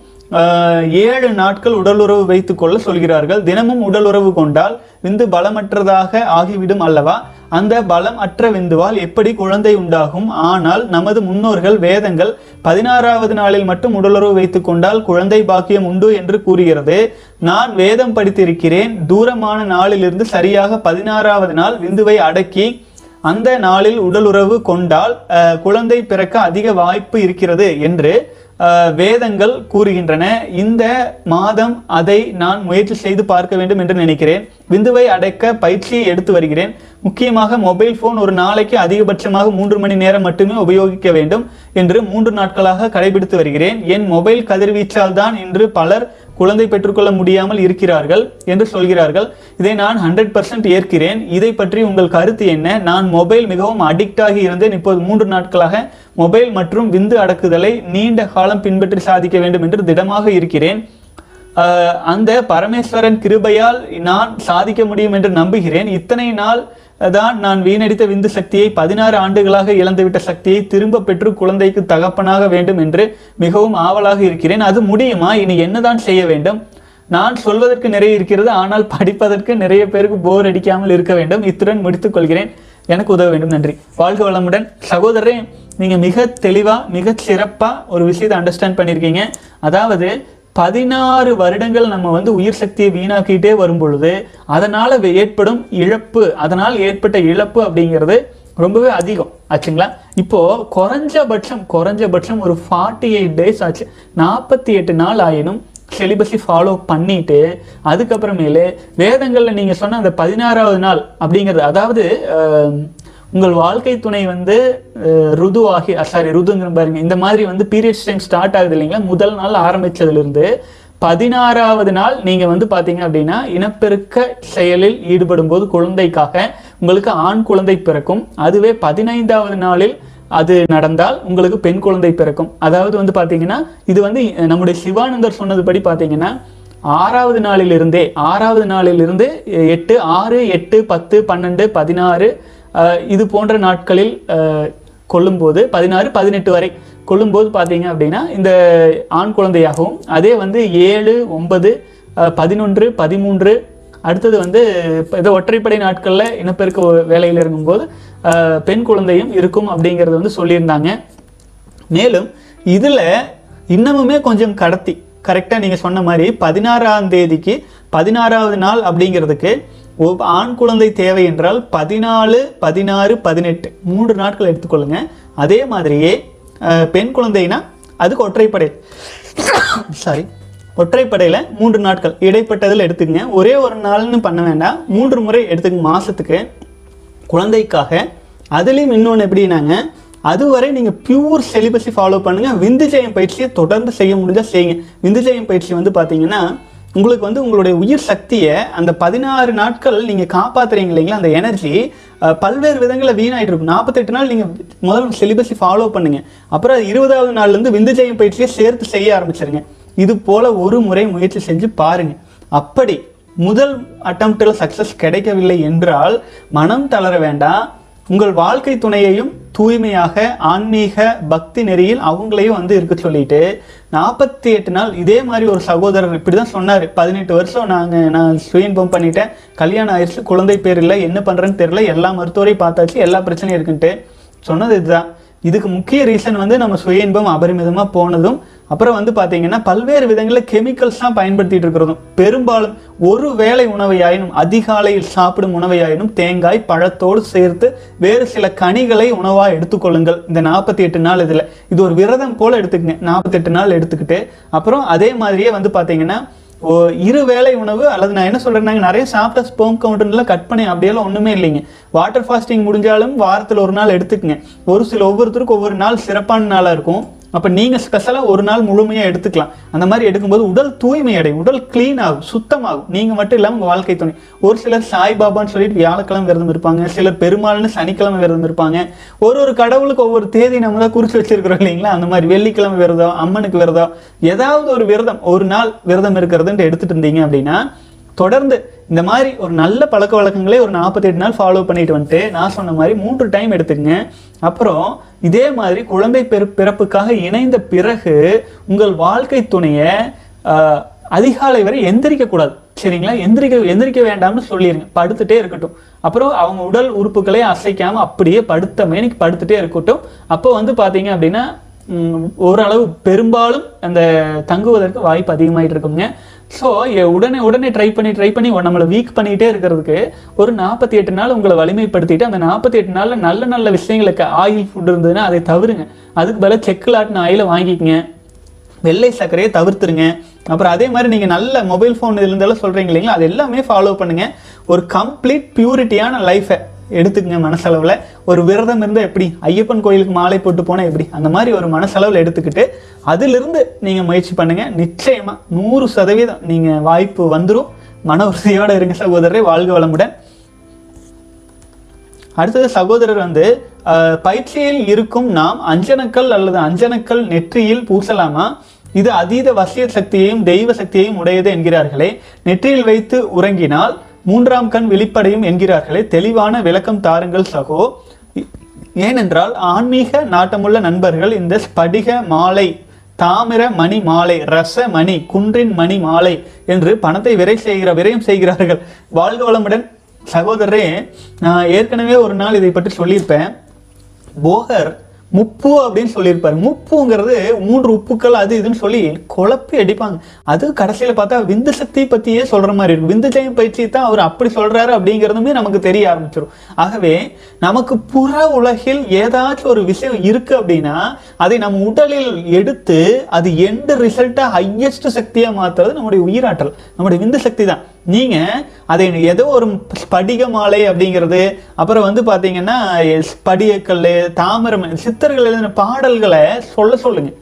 ஏழு நாட்கள் உடலுறவு வைத்துக் கொள்ள சொல்கிறார்கள். தினமும் உடலுறவு கொண்டால் விந்து பலமற்றதாக ஆகிவிடும் அல்லவா? அந்த பலம் அற்ற விந்துவால் எப்படி குழந்தை உண்டாகும்? ஆனால் நமது முன்னோர்கள் வேதங்கள் பதினாறாவது நாளில் மட்டும் உடலுறவு வைத்துக் கொண்டால் குழந்தை பாக்கியம் உண்டு என்று கூறுகிறது. நான் வேதம் படித்திருக்கிறேன். தூரமான நாளிலிருந்து சரியாக பதினாறாவது நாள் விந்துவை அடக்கி அந்த நாளில் உடலுறவு கொண்டால் குழந்தை பிறக்க அதிக வாய்ப்பு இருக்கிறது என்று வேதங்கள் கூறுகின்றன. இந்த மாதம் அதை நான் முயற்சி செய்து பார்க்க வேண்டும் என்று நினைக்கிறேன். விந்துவை அடைக்க பயிற்சியை எடுத்து வருகிறேன். முக்கியமாக மொபைல் போன் ஒரு நாளைக்கு அதிகபட்சமாக மூன்று மணி நேரம் மட்டுமே உபயோகிக்க வேண்டும் என்று மூன்று நாட்களாக கடைபிடித்து வருகிறேன். என் மொபைல் கதிர்வீச்சால் தான் இன்று பலர் குழந்தை பெற்றுக்கொள்ள முடியாமல் இருக்கிறார்கள் என்று சொல்கிறார்கள். இதை நான் ஹண்ட்ரட் பர்சன்ட் ஏற்கிறேன். இதை பற்றி உங்கள் கருத்து என்ன? நான் மொபைல் மிகவும் அடிக்ட் ஆகி இருந்தேன். இப்போது மூன்று நாட்களாக மொபைல் மற்றும் விந்து அடக்குதலை நீண்ட காலம் பின்பற்றி சாதிக்க வேண்டும் என்று திடமாக இருக்கிறேன். அந்த பரமேஸ்வரன் கிருபையால் நான் சாதிக்க முடியும் என்று நம்புகிறேன். இத்தனை நாள் தான் நான் வீணடித்த விந்து சக்தியை பதினாறு ஆண்டுகளாக இழந்துவிட்ட சக்தியை திரும்ப பெற்று குழந்தைக்கு தகப்பனாக வேண்டும் என்று மிகவும் ஆவலாக இருக்கிறேன். அது முடியுமா? இனி என்னதான் செய்ய வேண்டும்? நான் சொல்வதற்கு நிறைய இருக்கிறது ஆனால் படிப்பதற்கு நிறைய பேருக்கு போர் அடிக்காமல் இருக்க வேண்டும். இத்துடன் முடித்துக் கொள்கிறேன். எனக்கு உதவ வேண்டும். நன்றி. வாழ்க வளமுடன். சகோதரரே நீங்கள் மிக தெளிவாக மிக சிறப்பாக ஒரு விஷயத்தை அண்டர்ஸ்டாண்ட் பண்ணியிருக்கீங்க. அதாவது பதினாறு வருடங்கள் நம்ம வந்து உயிர் சக்தியை வீணாக்கிட்டே வரும் பொழுது ஏற்படும் இழப்பு. அதனால் ஏற்பட்ட இழப்பு அப்படிங்கிறது ரொம்பவே அதிகம். ஆச்சுங்களா? இப்போது குறைஞ்சபட்சம் குறைஞ்சபட்சம் ஒரு ஃபார்ட்டி எயிட் டேஸ் ஆச்சு. நாற்பத்தி எட்டு நாள் ஆயினும் செலிபஸை ஃபாலோ பண்ணிட்டு அதுக்கப்புறமேலு வேதங்களில் நீங்கள் சொன்ன அந்த பதினாறாவது நாள் அப்படிங்கிறது அதாவது உங்கள் வாழ்க்கை துணை வந்து ருதுவாகி சாரி ருதுங்கிற பாருங்க. இந்த மாதிரி வந்து பீரியட்ஸ் டைம் ஸ்டார்ட் ஆகுது இல்லைங்களா? முதல் நாள் ஆரம்பித்ததுலேருந்து பதினாறாவது நாள் நீங்கள் வந்து பார்த்தீங்க அப்படின்னா இனப்பெருக்க செயலில் ஈடுபடும் போது குழந்தைக்காக உங்களுக்கு ஆண் குழந்தை பிறக்கும். அதுவே பதினைந்தாவது நாளில் அது நடந்தால் உங்களுக்கு பெண் குழந்தை பிறக்கும். அதாவது வந்து பார்த்தீங்கன்னா இது வந்து நம்முடைய சிவானந்தர் சொன்னதுபடி பார்த்தீங்கன்னா ஆறாவது நாளிலிருந்தே ஆறாவது நாளிலிருந்து எட்டு ஆறு எட்டு பத்து பன்னெண்டு பதினாறு இது போன்ற நாட்களில் கொல்லும்போது பதினாறு பதினெட்டு வரை கொல்லும்போது பார்த்தீங்க அப்படின்னா இந்த ஆண் குழந்தையாகவும் அதே வந்து ஏழு ஒன்பது பதினொன்று பதிமூன்று அடுத்தது வந்து இப்போ இந்த ஒற்றைப்படை நாட்களில் இனப்பெருக்க வேலையில் இருக்கும்போது பெண் குழந்தையும் இருக்கும் அப்படிங்கிறது வந்து சொல்லியிருந்தாங்க. மேலும் இதில் இன்னமுமே கொஞ்சம் கடத்தி கரெக்டாக நீங்கள் சொன்ன மாதிரி பதினாறாம் தேதிக்கு பதினாறாவது நாள் அப்படிங்கிறதுக்கு ஆண் குழந்தை தேவை என்றால் பதினாலு பதினாறு பதினெட்டு மூன்று நாட்கள் எடுத்துக்கொள்ளுங்க. அதே மாதிரியே பெண் குழந்தைனா அதுக்கு ஒற்றைப்படை. சாரி ஒற்றைப்படையில் மூன்று நாட்கள். இடைப்பட்டதில் எடுத்துக்கங்க. ஒரே ஒரு நாள்னு பண்ண வேண்டாம். மூன்று முறை எடுத்துக்கங்க மாதத்துக்கு குழந்தைக்காக. அதுலேயும் இன்னொன்று எப்படின்னாங்க அதுவரை நீங்கள் பியூர் செலிபஸை ஃபாலோ பண்ணுங்கள் விந்துஜயம் பயிற்சியை தொடர்ந்து செய்ய முடிஞ்சால் செய்யுங்க. விந்துஜயம் பயிற்சி வந்து பார்த்தீங்கன்னா உங்களுக்கு வந்து உங்களுடைய உயிர் சக்தியை அந்த பதினாறு நாட்கள் நீங்கள் காப்பாத்துறீங்க இல்லைங்களா? அந்த எனர்ஜி பல்வேறு விதங்களில் வீணாகிட்டு இருக்கும். நாற்பத்தெட்டு நாள் நீங்கள் முதல் சிலிபஸை ஃபாலோ பண்ணுங்க. அப்புறம் இருபதாவது நாள்லேருந்து விந்து ஜெயம் பயிற்சியை சேர்த்து செய்ய ஆரம்பிச்சிருங்க. இது போல ஒரு முறை முயற்சி செஞ்சு பாருங்கள் அப்படி முதல் அட்டம்ப்டில் சக்ஸஸ் கிடைக்கவில்லை என்றால் மனம் தளர வேண்டாம். உங்கள் வாழ்க்கை துணையையும் தூய்மையாக ஆன்மீக பக்தி நெறியில் அவங்களையும் வந்து இருக்க சொல்லிட்டு நாற்பத்தி எட்டு நாள் இதே மாதிரி ஒரு சகோதரர் இப்படி தான் சொன்னார். பதினெட்டு வருஷம் நாங்கள் நான் சுயன்பம் பண்ணிட்டேன். கல்யாணம் ஆயிடுச்சு குழந்தை பேர் இல்லை என்ன பண்ணுறேன்னு தெரியல எல்லா மருத்துவரையும் பார்த்தாச்சு எல்லா பிரச்சனையும் இருக்குன்ட்டு சொன்னது இதுதான். இதுக்கு முக்கிய ரீசன் வந்து நம்ம சுய இன்பம் அபரிமிதமாக போனதும் அப்புறம் வந்து பார்த்தீங்கன்னா பல்வேறு விதங்களில் கெமிக்கல்ஸ்லாம் பயன்படுத்திட்டு இருக்கிறதும். பெரும்பாலும் ஒரு வேளை உணவையாயினும் அதிகாலையில் சாப்பிடும் உணவையாயினும் தேங்காய் பழத்தோடு சேர்த்து வேறு சில கனிகளை உணவாக எடுத்துக்கொள்ளுங்கள். இந்த நாற்பத்தி எட்டு நாள் இதில். இது ஒரு விரதம் போல் எடுத்துக்கங்க. நாற்பத்தெட்டு நாள் எடுத்துக்கிட்டு அப்புறம் அதே மாதிரியே வந்து பார்த்தீங்கன்னா இரு வேலை உணவு அல்லது நான் என்ன சொல்றேன் நாங்கள் நிறைய சாப்பிட்ட ஸ்போம் கவுண்டர்லாம் கட் பண்ணி அப்படியெல்லாம் ஒன்றுமே இல்லைங்க. வாட்டர் ஃபாஸ்டிங் முடிஞ்சாலும் வாரத்தில் ஒரு நாள் எடுத்துக்கங்க. ஒரு சில ஒவ்வொருத்தருக்கும் ஒவ்வொரு நாள் சிறப்பான நாளாக இருக்கும். அப்போ நீங்கள் ஸ்பெஷலாக ஒரு நாள் முழுமையாக எடுத்துக்கலாம். அந்த மாதிரி எடுக்கும்போது உடல் தூய்மை அடையும். உடல் க்ளீன் ஆகும் சுத்தமாகும். நீங்கள் மட்டும் இல்லாமல் உங்கள் வாழ்க்கை துணை. ஒரு சிலர் சாய்பாபான்னு சொல்லிட்டு வியாழக்கிழமை விரதம் இருப்பாங்க. சிலர் பெருமாள்னு சனிக்கிழமை விரதம் இருப்பாங்க. ஒரு ஒரு கடவுளுக்கு ஒவ்வொரு தேதி நம்ம தான் குறிச்சு வச்சிருக்கிறோம் இல்லைங்களா? அந்த மாதிரி வெள்ளிக்கிழமை விரதம் அம்மனுக்கு விரதம் ஏதாவது ஒரு விரதம் ஒரு நாள் விரதம் இருக்கிறதுன்ட்டு எடுத்துட்டு இருந்தீங்க அப்படின்னா தொடர்ந்து இந்த மாதிரி ஒரு நல்ல பழக்க வழக்கங்களே ஒரு நாற்பத்தெட்டு நாள் ஃபாலோ பண்ணிட்டு வந்துட்டு நான் சொன்ன மாதிரி மூன்று டைம் எடுத்துக்கங்க. அப்புறம் இதே மாதிரி குழந்தை பிற பிறப்புக்காக இணைந்த பிறகு உங்கள் வாழ்க்கை துணையை அதிகாலை வரை எந்திரிக்கக்கூடாது சரிங்களா? எந்திரிக்க எந்திரிக்க வேண்டாம்னு சொல்லிடுங்க படுத்துட்டே இருக்கட்டும். அப்புறம் அவங்க உடல் உறுப்புகளை அசைக்காமல் அப்படியே படுத்த மேனிக்கு படுத்துட்டே இருக்கட்டும். அப்போ வந்து பார்த்தீங்க அப்படின்னா ஓரளவு பெரும்பாலும் அந்த தங்குவதற்கு வாய்ப்பு அதிகமாயிட்டு இருக்குங்க. ஸோ உடனே உடனே ட்ரை பண்ணி ட்ரை பண்ணி நம்மளை வீக் பண்ணிகிட்டே இருக்கிறதுக்கு ஒரு நாற்பத்தி எட்டு நாள் உங்களை வலிமைப்படுத்திட்டு அந்த நாற்பத்தி எட்டு நாளில் நல்ல நல்ல விஷயங்களுக்கு ஆயில் ஃபுட் இருந்ததுன்னா அதை தவிருங்க. அதுக்கு பதிலாக செக்குலாட்டின ஆயிலை வாங்கிக்கங்க. வெள்ளை சர்க்கரையை தவிர்த்துருங்க. அப்புறம் அதே மாதிரி நீங்கள் நல்ல மொபைல் ஃபோன் இதுலேருந்தெல்லாம் சொல்கிறீங்க இல்லைங்களா? அது எல்லாமே ஃபாலோ பண்ணுங்கள் ஒரு கம்ப்ளீட் பியூரிட்டியான லைஃபை எடுத்துக்கங்க மனசளவில். ஒரு விரதம் இருந்தால் எப்படி? ஐயப்பன் கோயிலுக்கு மாலை போட்டு போனால் எப்படி? அந்த மாதிரி ஒரு மனசளவில் எடுத்துக்கிட்டு அதிலிருந்து நீங்கள் முயற்சி பண்ணுங்க. நிச்சயமாக நூறு சதவீதம் நீங்கள் வாய்ப்பு வந்துடும் மன உறுதியோடு இருங்க சகோதரரை. வாழ்க வளமுடன். அடுத்தது சகோதரர் வந்து பயிற்சியில் இருக்கும் நாம் அஞ்சனக்கள் அல்லது அஞ்சனக்கள் நெற்றியில் பூசலாமா? இது அதீத வசிய சக்தியையும் தெய்வ சக்தியையும் உடையது என்கிறார்களே. நெற்றியில் வைத்து உறங்கினால் மூன்றாம் கண் வெளிப்படையும் என்கிறார்களே தெளிவான விளக்கம் தாருங்கள் சகோ. ஏனென்றால் ஆன்மீக நாட்டமுள்ள நண்பர்கள் இந்த ஸ்படிக மாலை தாமிர மணி மாலை ரச மணி குன்றின் மணி மாலை என்று பணத்தை விரை செய்கிற விரயம் செய்கிறார்கள். வாழ்க வளமுடன். சகோதரரே நான் ஏற்கனவே ஒரு நாள் இதை பற்றி சொல்லியிருப்பேன். போகர் முப்பு அப்படின்னு சொல்லியிருப்பாரு. முப்புங்கிறது மூன்று உப்புக்கள் அது இதுன்னு சொல்லி குழப்பி அடிப்பாங்க. அது கடைசியில் பார்த்தா விந்து சக்தி பற்றியே சொல்கிற மாதிரி இருக்கும். விந்து ஜெயம் பயிற்சி தான் அவர் அப்படி சொல்கிறாரு அப்படிங்கிறதுமே நமக்கு தெரிய ஆரம்பிச்சிடும் ஆகவே நமக்கு புற உலகில் ஏதாச்சும் ஒரு விஷயம் இருக்குது அப்படின்னா அதை நம்ம உடலில் எடுத்து அது எந்த ரிசல்ட்டாக ஹையஸ்ட் சக்தியாக மாற்றுறது நம்முடைய உயிராற்றல் நம்முடைய விந்து சக்தி தான். நீங்கள் அதை ஏதோ ஒரு ஸ்படிக மாலை அப்படிங்கிறது அப்புறம் வந்து பார்த்தீங்கன்னா ஸ்படிகக்கல் தாமரம் சித்தர்கள் எழுதின பாடல்களை சொல்ல சொல்லுங்கள்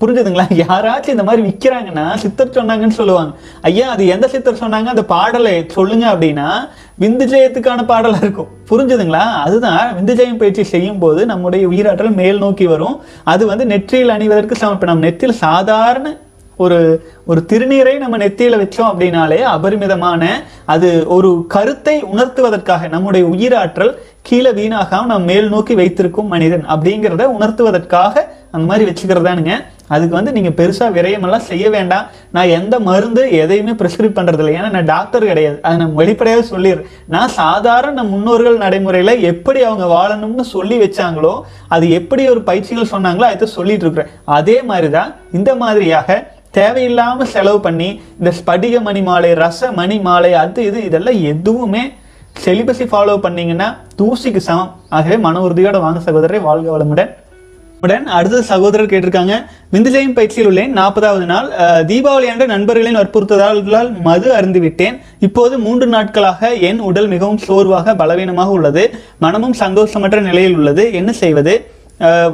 புரிஞ்சுதுங்களா? யாராச்சும் இந்த மாதிரி விற்கிறாங்கன்னா சித்தர் சொன்னாங்கன்னு சொல்லுவாங்க. ஐயா அது எந்த சித்தர் சொன்னாங்க? அந்த பாடலை சொல்லுங்க அப்படின்னா விந்து ஜெயத்துக்கான இருக்கும். புரிஞ்சுதுங்களா? அதுதான் விந்து ஜெயம் பயிற்சி செய்யும் போது நம்முடைய உயிராற்றல் மேல் நோக்கி வரும். அது வந்து நெற்றியில் அணிவதற்கு சமம் நம்ம நெற்றியில் சாதாரண ஒரு ஒரு திருநீரை நம்ம நெத்தியில வச்சோம் அப்படின்னாலே அபரிமிதமான அது ஒரு கருத்தை உணர்த்துவதற்காக நம்முடைய உயிராற்றல் கீழே வீணாகாம நம்ம மேல் நோக்கி வைத்திருக்கும் மனிதன் அப்படிங்கிறத உணர்த்துவதற்காக அந்த மாதிரி வச்சுக்கிறதானுங்க. அதுக்கு வந்து நீங்க பெருசா விரயமெல்லாம் செய்ய வேண்டாம். நான் எந்த மருந்து எதையுமே ப்ரிஸ்கிரைப் பண்றது இல்லை ஏன்னா நான் டாக்டர் கிடையாது. அதை நான் வெளிப்படையாக சொல்லிடுறேன் நான் சாதாரண முன்னோர்கள் நடைமுறையில எப்படி அவங்க வாழணும்னு சொல்லி வச்சாங்களோ அது எப்படி ஒரு பயிற்சிகள் சொன்னாங்களோ அதை சொல்லிட்டு இருக்கிறேன். அதே மாதிரிதான் இந்த மாதிரியாக தேவையில்லாமல் செலவு பண்ணி இந்த ஸ்படிக மணி மாலை ரச மணி மாலை அது இது இதெல்லாம் எதுவுமே செலிபஸை ஃபாலோ பண்ணீங்கன்னா தூசிக்கு சமம். ஆகவே மன உறுதியோட வாங்க சகோதரரை வாழ்க வளமுடன். உடன் அடுத்த சகோதரர் கேட்டிருக்காங்க. விந்துஜயம் பயிற்சியில் உள்ளேன். நாற்பதாவது நாள். தீபாவளி அன்று நண்பர்களின் வற்புறுத்தலால் மது அருந்து விட்டேன் இப்போது மூன்று நாட்களாக என் உடல் மிகவும் சோர்வாக பலவீனமாக உள்ளது. மனமும் சந்தோஷமற்ற நிலையில் உள்ளது. என்ன செய்வது?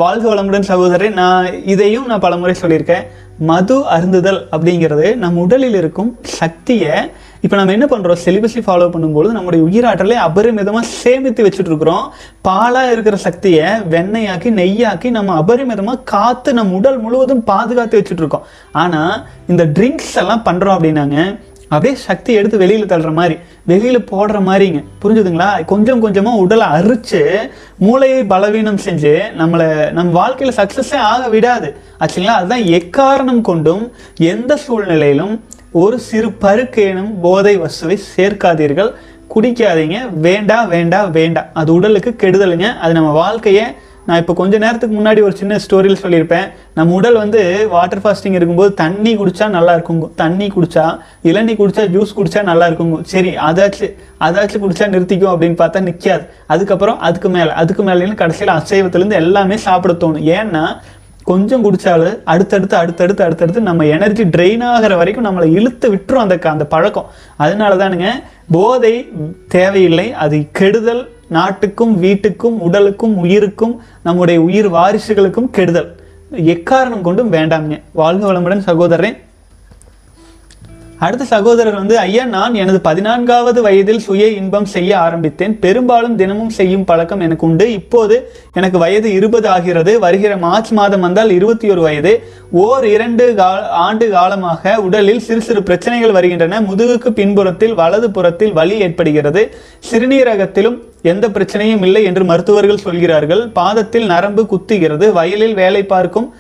வாழ்க வளமுடன் சகோதரி நான் இதையும் நான் பலமுறை சொல்லியிருக்கேன். மது அருந்துதல் அப்படிங்கிறது நம் உடலில் இருக்கும் சக்தியை இப்போ நம்ம என்ன பண்ணுறோம் செலிபஸை ஃபாலோ பண்ணும்போது நம்முடைய உயிராற்றலை அபரிமிதமாக சேமித்து வச்சுட்டு இருக்கிறோம் பாலாக இருக்கிற சக்தியை வெண்ணெயாக்கி நெய்யாக்கி நம்ம அபரிமிதமாக காற்று நம்ம உடல் முழுவதும் பாதுகாத்து வச்சுட்டு இருக்கோம் ஆனால் இந்த ட்ரிங்க்ஸ் எல்லாம் பண்ணுறோம் அப்படின்னாங்க. அப்படியே சக்தி எடுத்து வெளியில் தள்ளுற மாதிரி வெளியில் போடுற மாதிரிங்க. புரிஞ்சுதுங்களா? கொஞ்சம் கொஞ்சமாக உடலை அரித்து மூளையை பலவீனம் செஞ்சு நம்மளை நம் வாழ்க்கையில் சக்ஸஸே ஆக விடாது. ஆச்சுங்களா? அதுதான் எக்காரணம் கொண்டும் எந்த சூழ்நிலையிலும் ஒரு சிறு பருக்கேனும் போதை வசுவை சேர்க்காதீர்கள். குடிக்காதீங்க. வேண்டாம் வேண்டாம் வேண்டாம் அது உடலுக்கு கெடுதலுங்க. அது நம்ம வாழ்க்கையை நான் இப்போ கொஞ்ச நேரத்துக்கு முன்னாடி ஒரு சின்ன ஸ்டோரியில் சொல்லியிருப்பேன். நம்ம உடல் வந்து வாட்டர் ஃபாஸ்டிங் இருக்கும்போது தண்ணி குடிச்சா நல்லா இருக்குங்க. தண்ணி குடிச்சா இளநீ குடிச்சா ஜூஸ் குடிச்சா நல்லா இருக்குங்க. சரி அதாச்சும் அதாச்சும் குடிச்சா நிறுத்திக்கும் அப்படின்னு பார்த்தா நிற்காது அதுக்கப்புறம் அதுக்கு மேலே அதுக்கு மேலேன்னு கடைசியில் அசைவத்துலேருந்து எல்லாமே சாப்பிட தோணும். ஏன்னா கொஞ்சம் குடித்தாலும் அடுத்தடுத்து அடுத்தடுத்து அடுத்தடுத்து நம்ம எனர்ஜி ட்ரெயின் ஆகிற வரைக்கும் நம்மளை இழுத்து விட்டுரும் அந்த அந்த பழக்கம். அதனால தானுங்க போதை தேவையில்லை அது கெடுதல் நாட்டுக்கும் வீட்டுக்கும் உடலுக்கும் உயிருக்கும் நம்முடைய உயிர் வாரிசுகளுக்கும் கெடுதல். எக்காரணம் கொண்டும் வேண்டாம்ங்க. வாழ்க வளமுடன் சகோதரன் அடுத்த சகோதரர் வந்து ஐயா நான் எனது பதினான்காவது வயதில் சுய இன்பம் செய்ய ஆரம்பித்தேன். பெரும்பாலும் தினமும் செய்யும் பழக்கம் எனக்கு உண்டு. இப்போது எனக்கு வயது இருபது ஆகிறது. வருகிற மார்ச் மாதம் வந்தால் இருபத்தி ஒரு வயது. ஓர் இரண்டு கா- ஆண்டு காலமாக உடலில் சிறு சிறு பிரச்சனைகள் வருகின்றன. முதுகுக்கு பின்புறத்தில் வலது புறத்தில் வலி ஏற்படுகிறது. சிறுநீரகத்திலும் எந்த பிரச்சனையும் இல்லை என்று மருத்துவர்கள் சொல்கிறார்கள். பாதத்தில் நரம்பு குத்துகிறது. வயலில் வேலை பார்க்கும்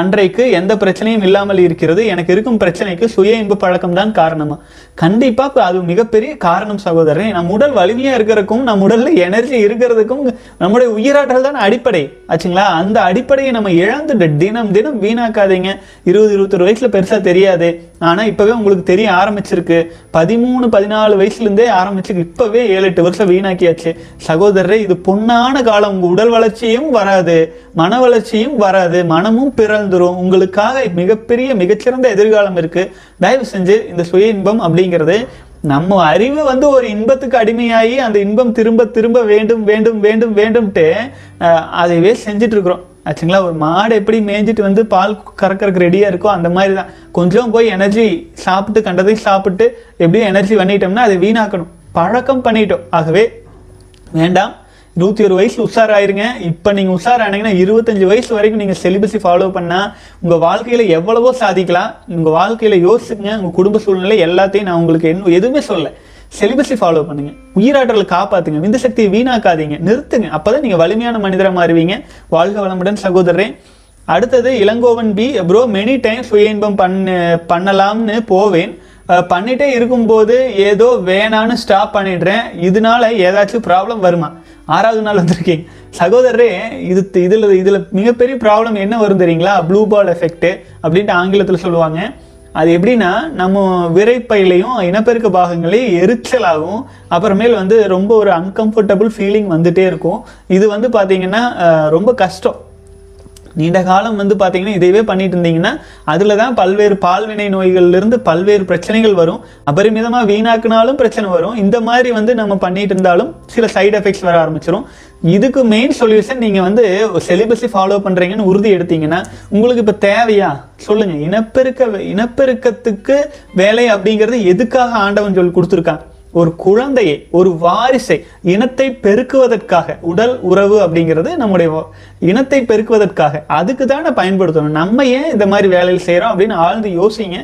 அன்றைக்கு எந்த பிரச்சனையும் இல்லாமல் இருக்கிறது. எனக்கு இருக்கும் பிரச்சனைக்கு சுய இன்ப பழக்கம் தான் காரணமா? கண்டிப்பா அது மிகப்பெரிய காரணம் சகோதரன் நம் உடல் வலிமையா இருக்கிறதுக்கும் நம் உடல்ல எனர்ஜி இருக்கிறதுக்கும் நம்முடைய உயிராற்றல் தான் அடிப்படை. ஆச்சுங்களா? அந்த அடிப்படையை நம்ம இழந்துட்டு தினம் தினம் வீணாக்காதீங்க. இருபது இருபத்தொரு வயசுல பெருசா தெரியாது. ஆனா இப்பவே உங்களுக்கு தெரிய ஆரம்பிச்சிருக்கு. பதிமூணு பதினாலு வயசுல இருந்தே ஆரம்பிச்சு இப்பவே ஏழு எட்டு வருஷம் வீணாக்கியாச்சு. சகோதரரே இது பொன்னான காலம். உங்க உடல் வளர்ச்சியும் வராது மன வளர்ச்சியும் வராது மனமும் பிறந்துரும். உங்களுக்காக மிகப்பெரிய மிகச்சிறந்த எதிர்காலம் இருக்கு. தயவு செஞ்சு இந்த சுய இன்பம் அப்படிங்கிறது நம்ம அறிவு வந்து ஒரு இன்பத்துக்கு அடிமையாகி அந்த இன்பம் திரும்ப திரும்ப வேண்டும் வேண்டும் வேண்டும் வேண்டும்ட்டு அதையவே அதைவே செஞ்சுட்டு இருக்கிறோம் ஆச்சுங்களா? ஒரு மாடு எப்படி மேய்ஞ்சிட்டு வந்து பால் கறக்கறதுக்கு ரெடியாக இருக்கோ அந்த மாதிரி தான் கொஞ்சம் போய் எனர்ஜி சாப்பிட்டு கண்டதையும் சாப்பிட்டு எப்படியும் எனர்ஜி பண்ணிட்டோம்னா அதை வீணாக்கணும். பழக்கம் பண்ணிட்டோம். ஆகவே வேண்டாம். இருபத்தி ஒரு வயசு உஷாராயிருங்க. இப்போ நீங்கள் உஷாரானீங்கன்னா இருபத்தஞ்சு வயசு வரைக்கும் நீங்கள் செலிபஸை ஃபாலோ பண்ணால் உங்கள் வாழ்க்கையில் எவ்வளவோ சாதிக்கலாம். உங்கள் வாழ்க்கையில் யோசிச்சுங்க. உங்கள் குடும்ப சூழ்நிலை எல்லாத்தையும் நான் உங்களுக்கு என்ன எதுவுமே சொல்ல செலிபஸை ஃபாலோ பண்ணுங்க. உயிராற்றலை காப்பாத்துங்க. விந்து சக்தியை வீணாக்காதீங்க. நிறுத்துங்க. அப்பதான் நீங்கள் வலிமையான மனிதராக மாறுவீங்க. வாழ்க வளமுடன் சகோதரரே. அடுத்தது Ilangovan B. Bro many time சுய இன்பம் பண்ண பண்ணலாம்னு போவேன். பண்ணிட்டே இருக்கும்போது ஏதோ வேணான்னு ஸ்டாப் பண்ணிடுறேன். இதனால ஏதாச்சும் ப்ராப்ளம் வருமா? ஆறாவது நாள் வந்திருக்கீங்க. சகோதரரே இது இதில் இதில் மிகப்பெரிய ப்ராப்ளம் என்ன வரும் தெரியுங்களா? ப்ளூ பால் எஃபெக்ட் அப்படின்ட்டு ஆங்கிலத்தில் சொல்லுவாங்க. அது எப்படின்னா நம்ம விரைப்பையிலையும் இனப்பெருக்க பாகங்களையும் எரிச்சலாகும் அப்புறமேல் வந்து ரொம்ப ஒரு அன்கம்ஃபர்டபுள் ஃபீலிங் வந்துகிட்டே இருக்கும். இது வந்து பார்த்தீங்கன்னா ரொம்ப கஷ்டம். நீண்ட காலம் வந்து பார்த்தீங்கன்னா இதையவே பண்ணிட்டு இருந்தீங்கன்னா அதில் தான் பல்வேறு பால்வினை நோய்கள்லேருந்து பல்வேறு பிரச்சனைகள் வரும். அபரிமிதமாக வீணாக்குனாலும் பிரச்சனை வரும். இந்த மாதிரி வந்து நம்ம பண்ணிட்டு இருந்தாலும் சில சைடு எஃபெக்ட்ஸ் வர ஆரம்பிச்சிடும் இதுக்கு மெயின் சொல்யூஷன் நீங்கள் வந்து செலிபஸை ஃபாலோ பண்ணுறீங்கன்னு உறுதி எடுத்தீங்கன்னா உங்களுக்கு இப்போ தேவையா? சொல்லுங்கள் இனப்பெருக்க இனப்பெருக்கத்துக்கு வேலை அப்படிங்கிறது எதுக்காக ஆண்டவன் சொல்லி கொடுத்துருக்கான்? ஒரு குழந்தையை ஒரு வாரிசை இனத்தை பெருக்குவதற்காக உடல் உறவு அப்படிங்கிறது நம்முடைய இனத்தை பெருக்குவதற்காக அதுக்கு தானே பயன்படுத்தணும். நம்ம ஏன் இந்த மாதிரி வேலையில் செய்கிறோம் அப்படின்னு ஆழ்ந்து யோசிங்க.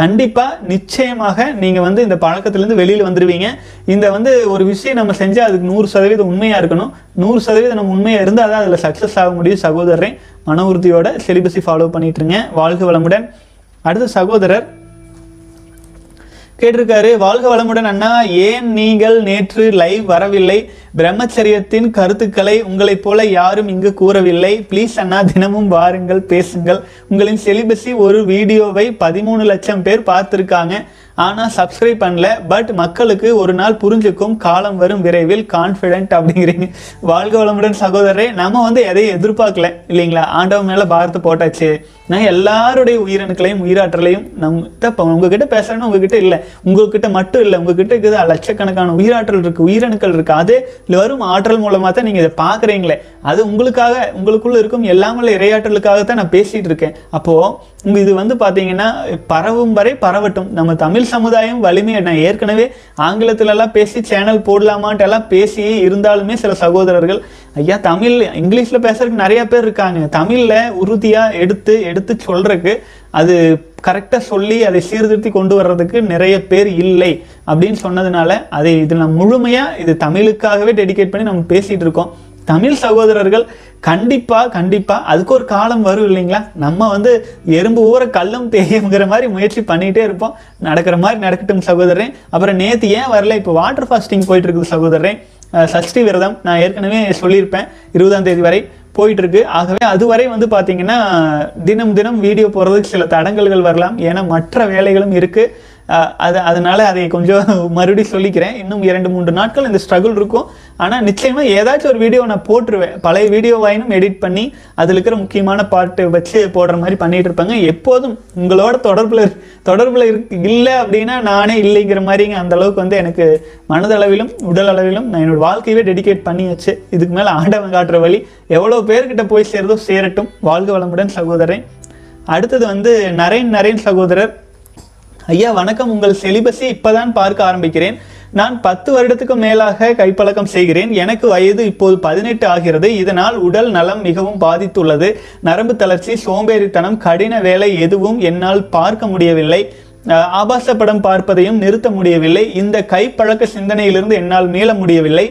கண்டிப்பாக நிச்சயமாக நீங்கள் வந்து இந்த பழக்கத்துலேருந்து வெளியில் வந்துடுவீங்க இந்த வந்து ஒரு விஷயம் நம்ம செஞ்சால் அதுக்கு நூறு சதவீதம் உண்மையாக இருக்கணும். நூறு சதவீதம் நம்ம உண்மையாக இருந்தால் தான் அதில் சக்சஸ் ஆக முடியும் சகோதரரை. மன உறுதியோட செலிபஸை ஃபாலோ பண்ணிட்டுருங்க வாழ்க வளமுடன். அடுத்த சகோதரர் கேட்டிருக்காரு வாழ்க வளமுடன் அண்ணா. ஏன் நீங்கள் நேற்று லைவ் வரவில்லை? பிரம்மச்சரியத்தின் கருத்துக்களை உங்களைப் போல யாரும் இங்கு கூறவில்லை. ப்ளீஸ் அண்ணா தினமும் வாருங்கள் பேசுங்கள். உங்களின் செலிபஸி ஒரு வீடியோவை பதிமூணு லட்சம் பேர் பார்த்துருக்காங்க. ஆனால் சப்ஸ்கிரைப் பண்ணல பட் மக்களுக்கு ஒரு நாள் புரிஞ்சுக்கும் காலம் வரும் விரைவில் கான்ஃபிடென்ட் அப்படிங்கிறீங்க. வாழ்க வளமுடன் சகோதரரே நம்ம வந்து எதையும் எதிர்பார்க்கல இல்லைங்களா? ஆண்டவன் மேலே பாரத்தை போட்டாச்சு. நான் எல்லாருடைய உயிரணுக்களையும் உயிராற்றலையும் நம்ம இப்போ உங்ககிட்ட பேசுறேன்னா உங்ககிட்ட இல்லை. உங்ககிட்ட மட்டும் இல்லை உங்ககிட்ட இருக்குது லட்சக்கணக்கான உயிராற்றல் இருக்குது உயிரணுக்கள் இருக்குது அதே வரும் ஆற்றல் மூலமாக தான் நீங்கள் இதை பார்க்குறீங்களே. அது உங்களுக்காக உங்களுக்குள்ளே இருக்கும் எல்லாமே இரையாற்றலுக்காக தான் நான் பேசிகிட்டு இருக்கேன். அப்போது இது வந்து பார்த்தீங்கன்னா பரவும் வரை பரவட்டும். நம்ம தமிழ் தமிழ் சமுதாயம் வலிமை நான் ஏற்கனவே ஆங்கிலத்திலலாம் பேசி சேனல் போடலாமான்ட்டு எல்லாம் பேசி இருந்தாலுமே சில சகோதரர்கள் ஐயா தமிழ் இங்கிலீஷில் பேசுறதுக்கு நிறைய பேர் இருக்காங்க. தமிழில் உறுதியாக எடுத்து எடுத்து சொல்றதுக்கு அது கரெக்டாக சொல்லி அதை சீர்திருத்தி கொண்டு வர்றதுக்கு நிறைய பேர் இல்லை. அப்படின்னு சொன்னதுனால அதை இது நான் முழுமையாக இது தமிழுக்காகவே டெடிகேட் பண்ணி நம்ம பேசிகிட்டு இருக்கோம். தமிழ் சகோதரர்கள் கண்டிப்பாக கண்டிப்பாக அதுக்கு ஒரு காலம் வரும் இல்லைங்களா? நம்ம வந்து எறும்பு ஊற கல்லும் தேயுங்கிற மாதிரி முயற்சி பண்ணிகிட்டே இருப்போம். நடக்கிற மாதிரி நடக்கட்டும் சகோதரன் அப்புறம் நேற்று ஏன் வரல? இப்போ வாட்டர் ஃபாஸ்டிங் போயிட்டுருக்குது சகோதரன் சஷ்டி விரதம் நான் ஏற்கனவே சொல்லியிருப்பேன். இருபதாம் தேதி வரை போயிட்டுருக்கு. ஆகவே அதுவரை வந்து பார்த்திங்கன்னா தினம் தினம் வீடியோ போடுறதுக்கு சில தடங்கல்கள் வரலாம். ஏன்னா மற்ற வேலைகளும் இருக்குது அது அதனால் அதை கொஞ்சம் மறுபடியும் சொல்லிக்கிறேன். இன்னும் இரண்டு மூன்று நாட்கள் இந்த ஸ்ட்ரகிள் இருக்கும். ஆனால் நிச்சயமாக ஏதாச்சும் ஒரு வீடியோ நான் போட்டுருவேன். பழைய வீடியோவாயினும் எடிட் பண்ணி அதில் இருக்கிற முக்கியமான பாட்டு வச்சு போடுற மாதிரி பண்ணிகிட்டு இருப்பாங்க. எப்போதும் உங்களோட தொடர்பில் தொடர்பில் இருக்கு இல்லை அப்படின்னா நானே இல்லைங்கிற மாதிரிங்க அந்த அளவுக்கு வந்து எனக்கு மனதளவிலும் உடல் அளவிலும் நான் என்னோடய வாழ்க்கையவே டெடிகேட் பண்ணியாச்சு. இதுக்கு மேலே ஆண்டவன் காட்டுற வழி எவ்வளோ பேர்கிட்ட போய் சேருதோ சேரட்டும். வாழ்க வளமுடன் சகோதரன். அடுத்தது வந்து நரேன் நரேன் சகோதரர். ஐயா வணக்கம். உங்கள் செலிபஸை இப்போதான் பார்க்க ஆரம்பிக்கிறேன். நான் பத்து வருடத்துக்கு மேலாக கைப்பழக்கம் செய்கிறேன். எனக்கு வயது இப்போது பதினெட்டு ஆகிறது. இதனால் உடல் நலம் மிகவும் பாதித்துள்ளது. நரம்பு தளர்ச்சி சோம்பேறித்தனம் கடின வேலை எதுவும் என்னால் பார்க்க முடியவில்லை. ஆபாச படம் பார்ப்பதையும் நிறுத்த முடியவில்லை. இந்த கைப்பழக்க சிந்தனையிலிருந்து என்னால் மீள முடியவில்லை.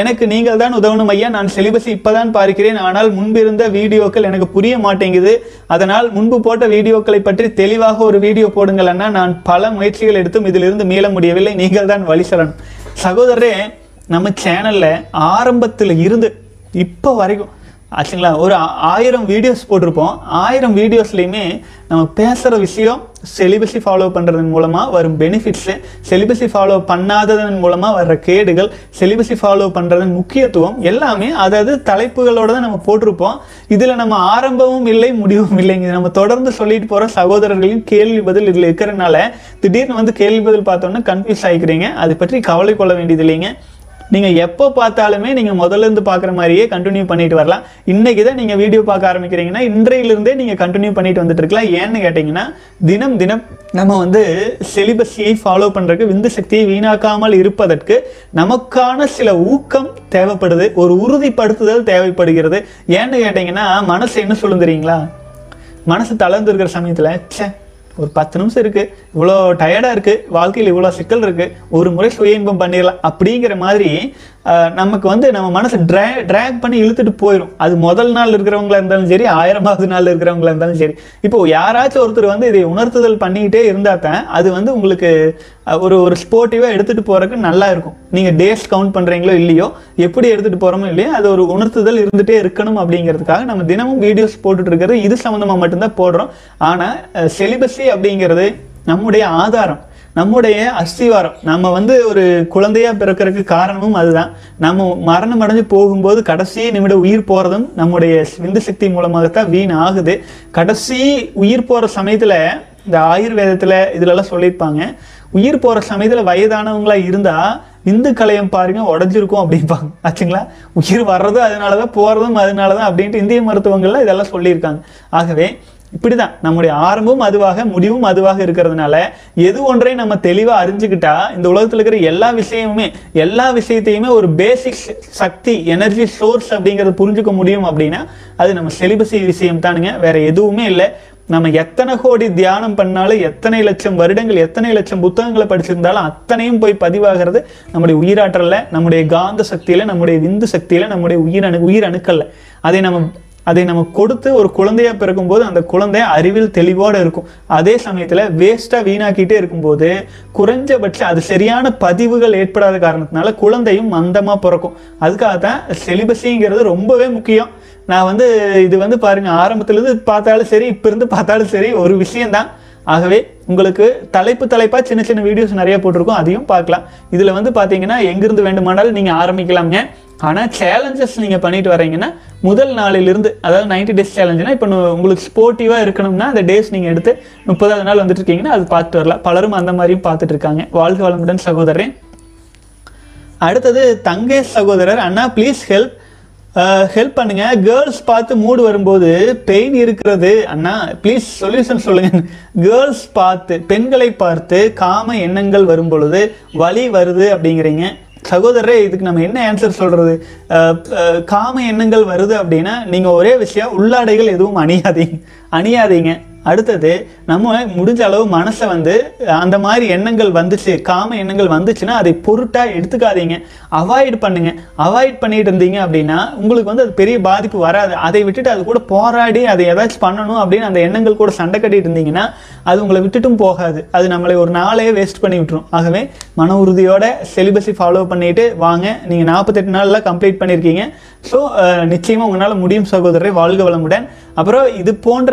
எனக்கு நீங்கள் தான் உதவணும் ஐயா. நான் சிலிபஸ் இப்போதான் பார்க்கிறேன். ஆனால் முன்பிருந்த வீடியோக்கள் எனக்கு புரிய மாட்டேங்குது. அதனால் முன்பு போட்ட வீடியோக்களை பற்றி தெளிவாக ஒரு வீடியோ போடுங்கள் அண்ணா. நான் பல முயற்சிகள் எடுத்தும் இதிலிருந்து மீள முடியவில்லை. நீங்கள் தான் வழி சொல்லணும். சகோதரரே நம்ம சேனலில் ஆரம்பத்தில் இருந்து இப்போ வரைக்கும் ஆச்சுங்களா? ஒரு ஆயிரம் வீடியோஸ் போட்டிருப்போம். ஆயிரம் வீடியோஸ்லையுமே நம்ம பேசுகிற விஷயம் செலிபஸை ஃபாலோ பண்ணுறதன் மூலமாக வரும் பெனிஃபிட்ஸு செலிபஸை ஃபாலோ பண்ணாததன் மூலமாக வர்ற கேடுகள் செலிபஸை ஃபாலோ பண்ணுறதன் முக்கியத்துவம் எல்லாமே அதாவது தலைப்புகளோட தான் நம்ம போட்டிருப்போம். இதில் நம்ம ஆரம்பமும் இல்லை முடிவும் இல்லைங்க. நம்ம தொடர்ந்து சொல்லிட்டு போகிற சகோதரர்களின் கேள்வி பதில் இதில் இருக்கிறனால திடீர்னு வந்து கேள்வி பதில் பார்த்தோன்னா கன்ஃபியூஸ் ஆகிக்கிறீங்க அதை பற்றி கவலை கொள்ள வேண்டியது இல்லைங்க நீங்கள் எப்போ பார்த்தாலுமே நீங்கள் முதல்ல இருந்து பார்க்குற மாதிரியே கண்டினியூ பண்ணிட்டு வரலாம். இன்றைக்கி தான் நீங்கள் வீடியோ பார்க்க ஆரம்பிக்கிறீங்கன்னா இன்றையிலிருந்தே நீங்கள் கண்டினியூ பண்ணிட்டு வந்துட்டு இருக்கலாம். ஏன்னு கேட்டிங்கன்னா தினம் தினம் நம்ம வந்து செலிபஸியை ஃபாலோ பண்ணுறதுக்கு விந்து சக்தியை வீணாக்காமல் இருப்பதற்கு நமக்கான சில ஊக்கம் தேவைப்படுது. ஒரு உறுதிப்படுத்துதல் தேவைப்படுகிறது. ஏன்னு கேட்டிங்கன்னா மனசு என்ன சொல்லும் தெரியுங்களா மனசு தளர்ந்து இருக்கிற சமயத்தில் ச்சே ஒரு பத்து நிமிஷம் இருக்கு. இவ்வளோ டயர்டாக இருக்கு. வாழ்க்கையில் இவ்வளோ சிக்கல் இருக்கு. ஒரு முறை சுய இன்பம் பண்ணிடலாம். அப்படிங்கிற மாதிரி நமக்கு வந்து நம்ம மனசை ட்ரா ட்ராக் பண்ணி இழுத்துட்டு போயிடும் அது முதல் நாள் இருக்கிறவங்களா இருந்தாலும் சரி ஆயிரமாவது நாள் இருக்கிறவங்களா இருந்தாலும் சரி. இப்போ யாராச்சும் ஒருத்தர் வந்து இதை உணர்த்துதல் பண்ணிக்கிட்டே இருந்தால் தான் அது வந்து உங்களுக்கு ஒரு ஒரு ஸ்போர்ட்டிவாக எடுத்துகிட்டு போகிறதுக்கு நல்லா இருக்கும். நீங்கள் டேஸ் கவுண்ட் பண்ணுறீங்களோ இல்லையோ எப்படி எடுத்துகிட்டு போகிறோமோ இல்லையோ அது ஒரு உணர்த்துதல் இருந்துகிட்டே இருக்கணும் அப்படிங்கிறதுக்காக நம்ம தினமும் வீடியோஸ் போட்டுட்டு இருக்கிறது இது சம்மந்தமாக மட்டும்தான் போடுறோம். ஆனால் செலிபஸி அப்படிங்கிறது நம்முடைய ஆதாரம். நம்முடைய அஸ்திவாரம். நம்ம வந்து ஒரு குழந்தையாக பிறக்கிறதுக்கு காரணமும் அதுதான். நம்ம மரணம் அடைஞ்சு போகும்போது கடைசி நிமிட உயிர் போகிறதும் நம்முடைய விந்து சக்தி மூலமாகத்தான் வீண் ஆகுது. கடைசி உயிர் போகிற சமயத்தில் இந்த ஆயுர்வேதத்தில் இதிலெல்லாம் சொல்லியிருப்பாங்க. உயிர் போகிற சமயத்தில் வயதானவங்களாக இருந்தால் விந்து கலையம் பாருங்க உடஞ்சிருக்கும் அப்படிம்பாங்க. ஆச்சுங்களா? உயிர் வர்றதும் அதனால தான் போகிறதும் அதனால தான் அப்படின்ட்டு இந்திய மருத்துவங்கள்லாம் இதெல்லாம் சொல்லியிருக்காங்க. ஆகவே இப்படிதான். நம்முடைய ஆரம்பமும் அதுவாக முடிவும் அதுவாக இருக்கிறதுனால எது ஒன்றை நம்ம தெளிவாக அறிஞ்சுக்கிட்டா இந்த உலகத்தில் இருக்கிற எல்லா விஷயமுமே எல்லா விஷயத்தையுமே ஒரு பேசிக் சக்தி எனர்ஜி சோர்ஸ் அப்படிங்கறத புரிஞ்சுக்க முடியும் அப்படின்னா அது நம்ம செலிபஸி விஷயம் தானுங்க. வேற எதுவுமே இல்லை. நம்ம எத்தனை கோடி தியானம் பண்ணாலும் எத்தனை லட்சம் வருடங்கள் எத்தனை லட்சம் புத்தகங்களை படிச்சிருந்தாலும் அத்தனையும் போய் பதிவாகிறது நம்முடைய உயிராற்றல்ல நம்முடைய காந்த சக்தியில நம்முடைய விந்து சக்தியில நம்முடைய உயிரணு உயிரணுக்கள்ல அதை நம்ம அதை நம்ம கொடுத்து ஒரு குழந்தையாக பிறக்கும்போது அந்த குழந்தை அறிவில் தெளிவோட இருக்கும். அதே சமயத்தில் வேஸ்ட்டாக வீணாக்கிட்டே இருக்கும்போது குறைஞ்சபட்சம் அது சரியான பதிவுகள் ஏற்படாத காரணத்தினால குழந்தையும் மந்தமாக பிறக்கும். அதுக்காக தான் செலிபஸிங்கிறது ரொம்பவே முக்கியம். நான் வந்து இது வந்து பாருங்கள் ஆரம்பத்துலேருந்து பார்த்தாலும் சரி இப்போ இருந்து பார்த்தாலும் சரி ஒரு விஷயம்தான். ஆகவே உங்களுக்கு தலைப்பு தலைப்பாக சின்ன சின்ன வீடியோஸ் நிறைய போட்டிருக்கோம் அதையும் பார்க்கலாம். இதில் வந்து பார்த்தீங்கன்னா எங்கேருந்து வேண்டுமானாலும் நீங்கள் ஆரம்பிக்கலாம்ங்க. ஆனால் சேலஞ்சஸ் நீங்கள் பண்ணிட்டு வரீங்கன்னா முதல் நாளிலிருந்து அதாவது 90 டேஸ் சேலஞ்சுனா இப்போ உங்களுக்கு ஸ்போர்ட்டிவாக இருக்கணும்னா அந்த டேஸ் நீங்கள் எடுத்து முப்பதாவது நாள் வந்துட்டு இருக்கீங்கன்னா அது பார்த்துட்டு வரலாம். பலரும் அந்த மாதிரியும் பார்த்துட்டு இருக்காங்க. வாழ்க வளமுடன் சகோதரன் அடுத்தது தங்கேஷ் சகோதரர் அண்ணா ப்ளீஸ் ஹெல்ப் ஹெல்ப் பண்ணுங்க. கேர்ள்ஸ் பார்த்து மூடு வரும்போது பெயின் இருக்கிறது. அண்ணா ப்ளீஸ் சொல்யூஷன் சொல்லுங்க. கேர்ள்ஸ் பார்த்து பெண்களை பார்த்து காம எண்ணங்கள் வரும் பொழுது வலி வருது அப்படிங்கிறீங்க. சகோதரரே இதுக்கு நம்ம என்ன ஆன்சர் சொல்றது? காம எண்ணங்கள் வருது அப்படின்னா நீங்க ஒரே விஷயம் உள்ளாடைகள் எதுவும் அணியாதீங்க. அணியாதீங்க. அடுத்தது நம்ம முடிஞ்ச அளவு மனசை வந்து அந்த மாதிரி எண்ணங்கள் வந்துச்சு காம எண்ணங்கள் வந்துச்சுன்னா அதை பொருட்டாக எடுத்துக்காதீங்க. அவாய்ட் பண்ணுங்க. அவாய்ட் பண்ணிட்டு இருந்தீங்க அப்படின்னா உங்களுக்கு வந்து அது பெரிய பாதிப்பு வராது. அதை விட்டுட்டு அது கூட போராடி அதை ஏதாச்சும் பண்ணணும் அப்படின்னு அந்த எண்ணங்கள் கூட சண்டை கட்டிட்டு இருந்தீங்கன்னா அது உங்களை விட்டுட்டும் போகாது. அது நம்மளை ஒரு நாளே வேஸ்ட் பண்ணி விட்டுரும். ஆகவே மன உறுதியோட செலிபஸை ஃபாலோ பண்ணிட்டு வாங்க. நீங்கள் நாற்பத்தெட்டு நாளில் கம்ப்ளீட் பண்ணியிருக்கீங்க ஸோ நிச்சயமாக உங்களால் முடியும் சகோதரரை வாழ்க வளமுடன். அப்புறம் இது போன்ற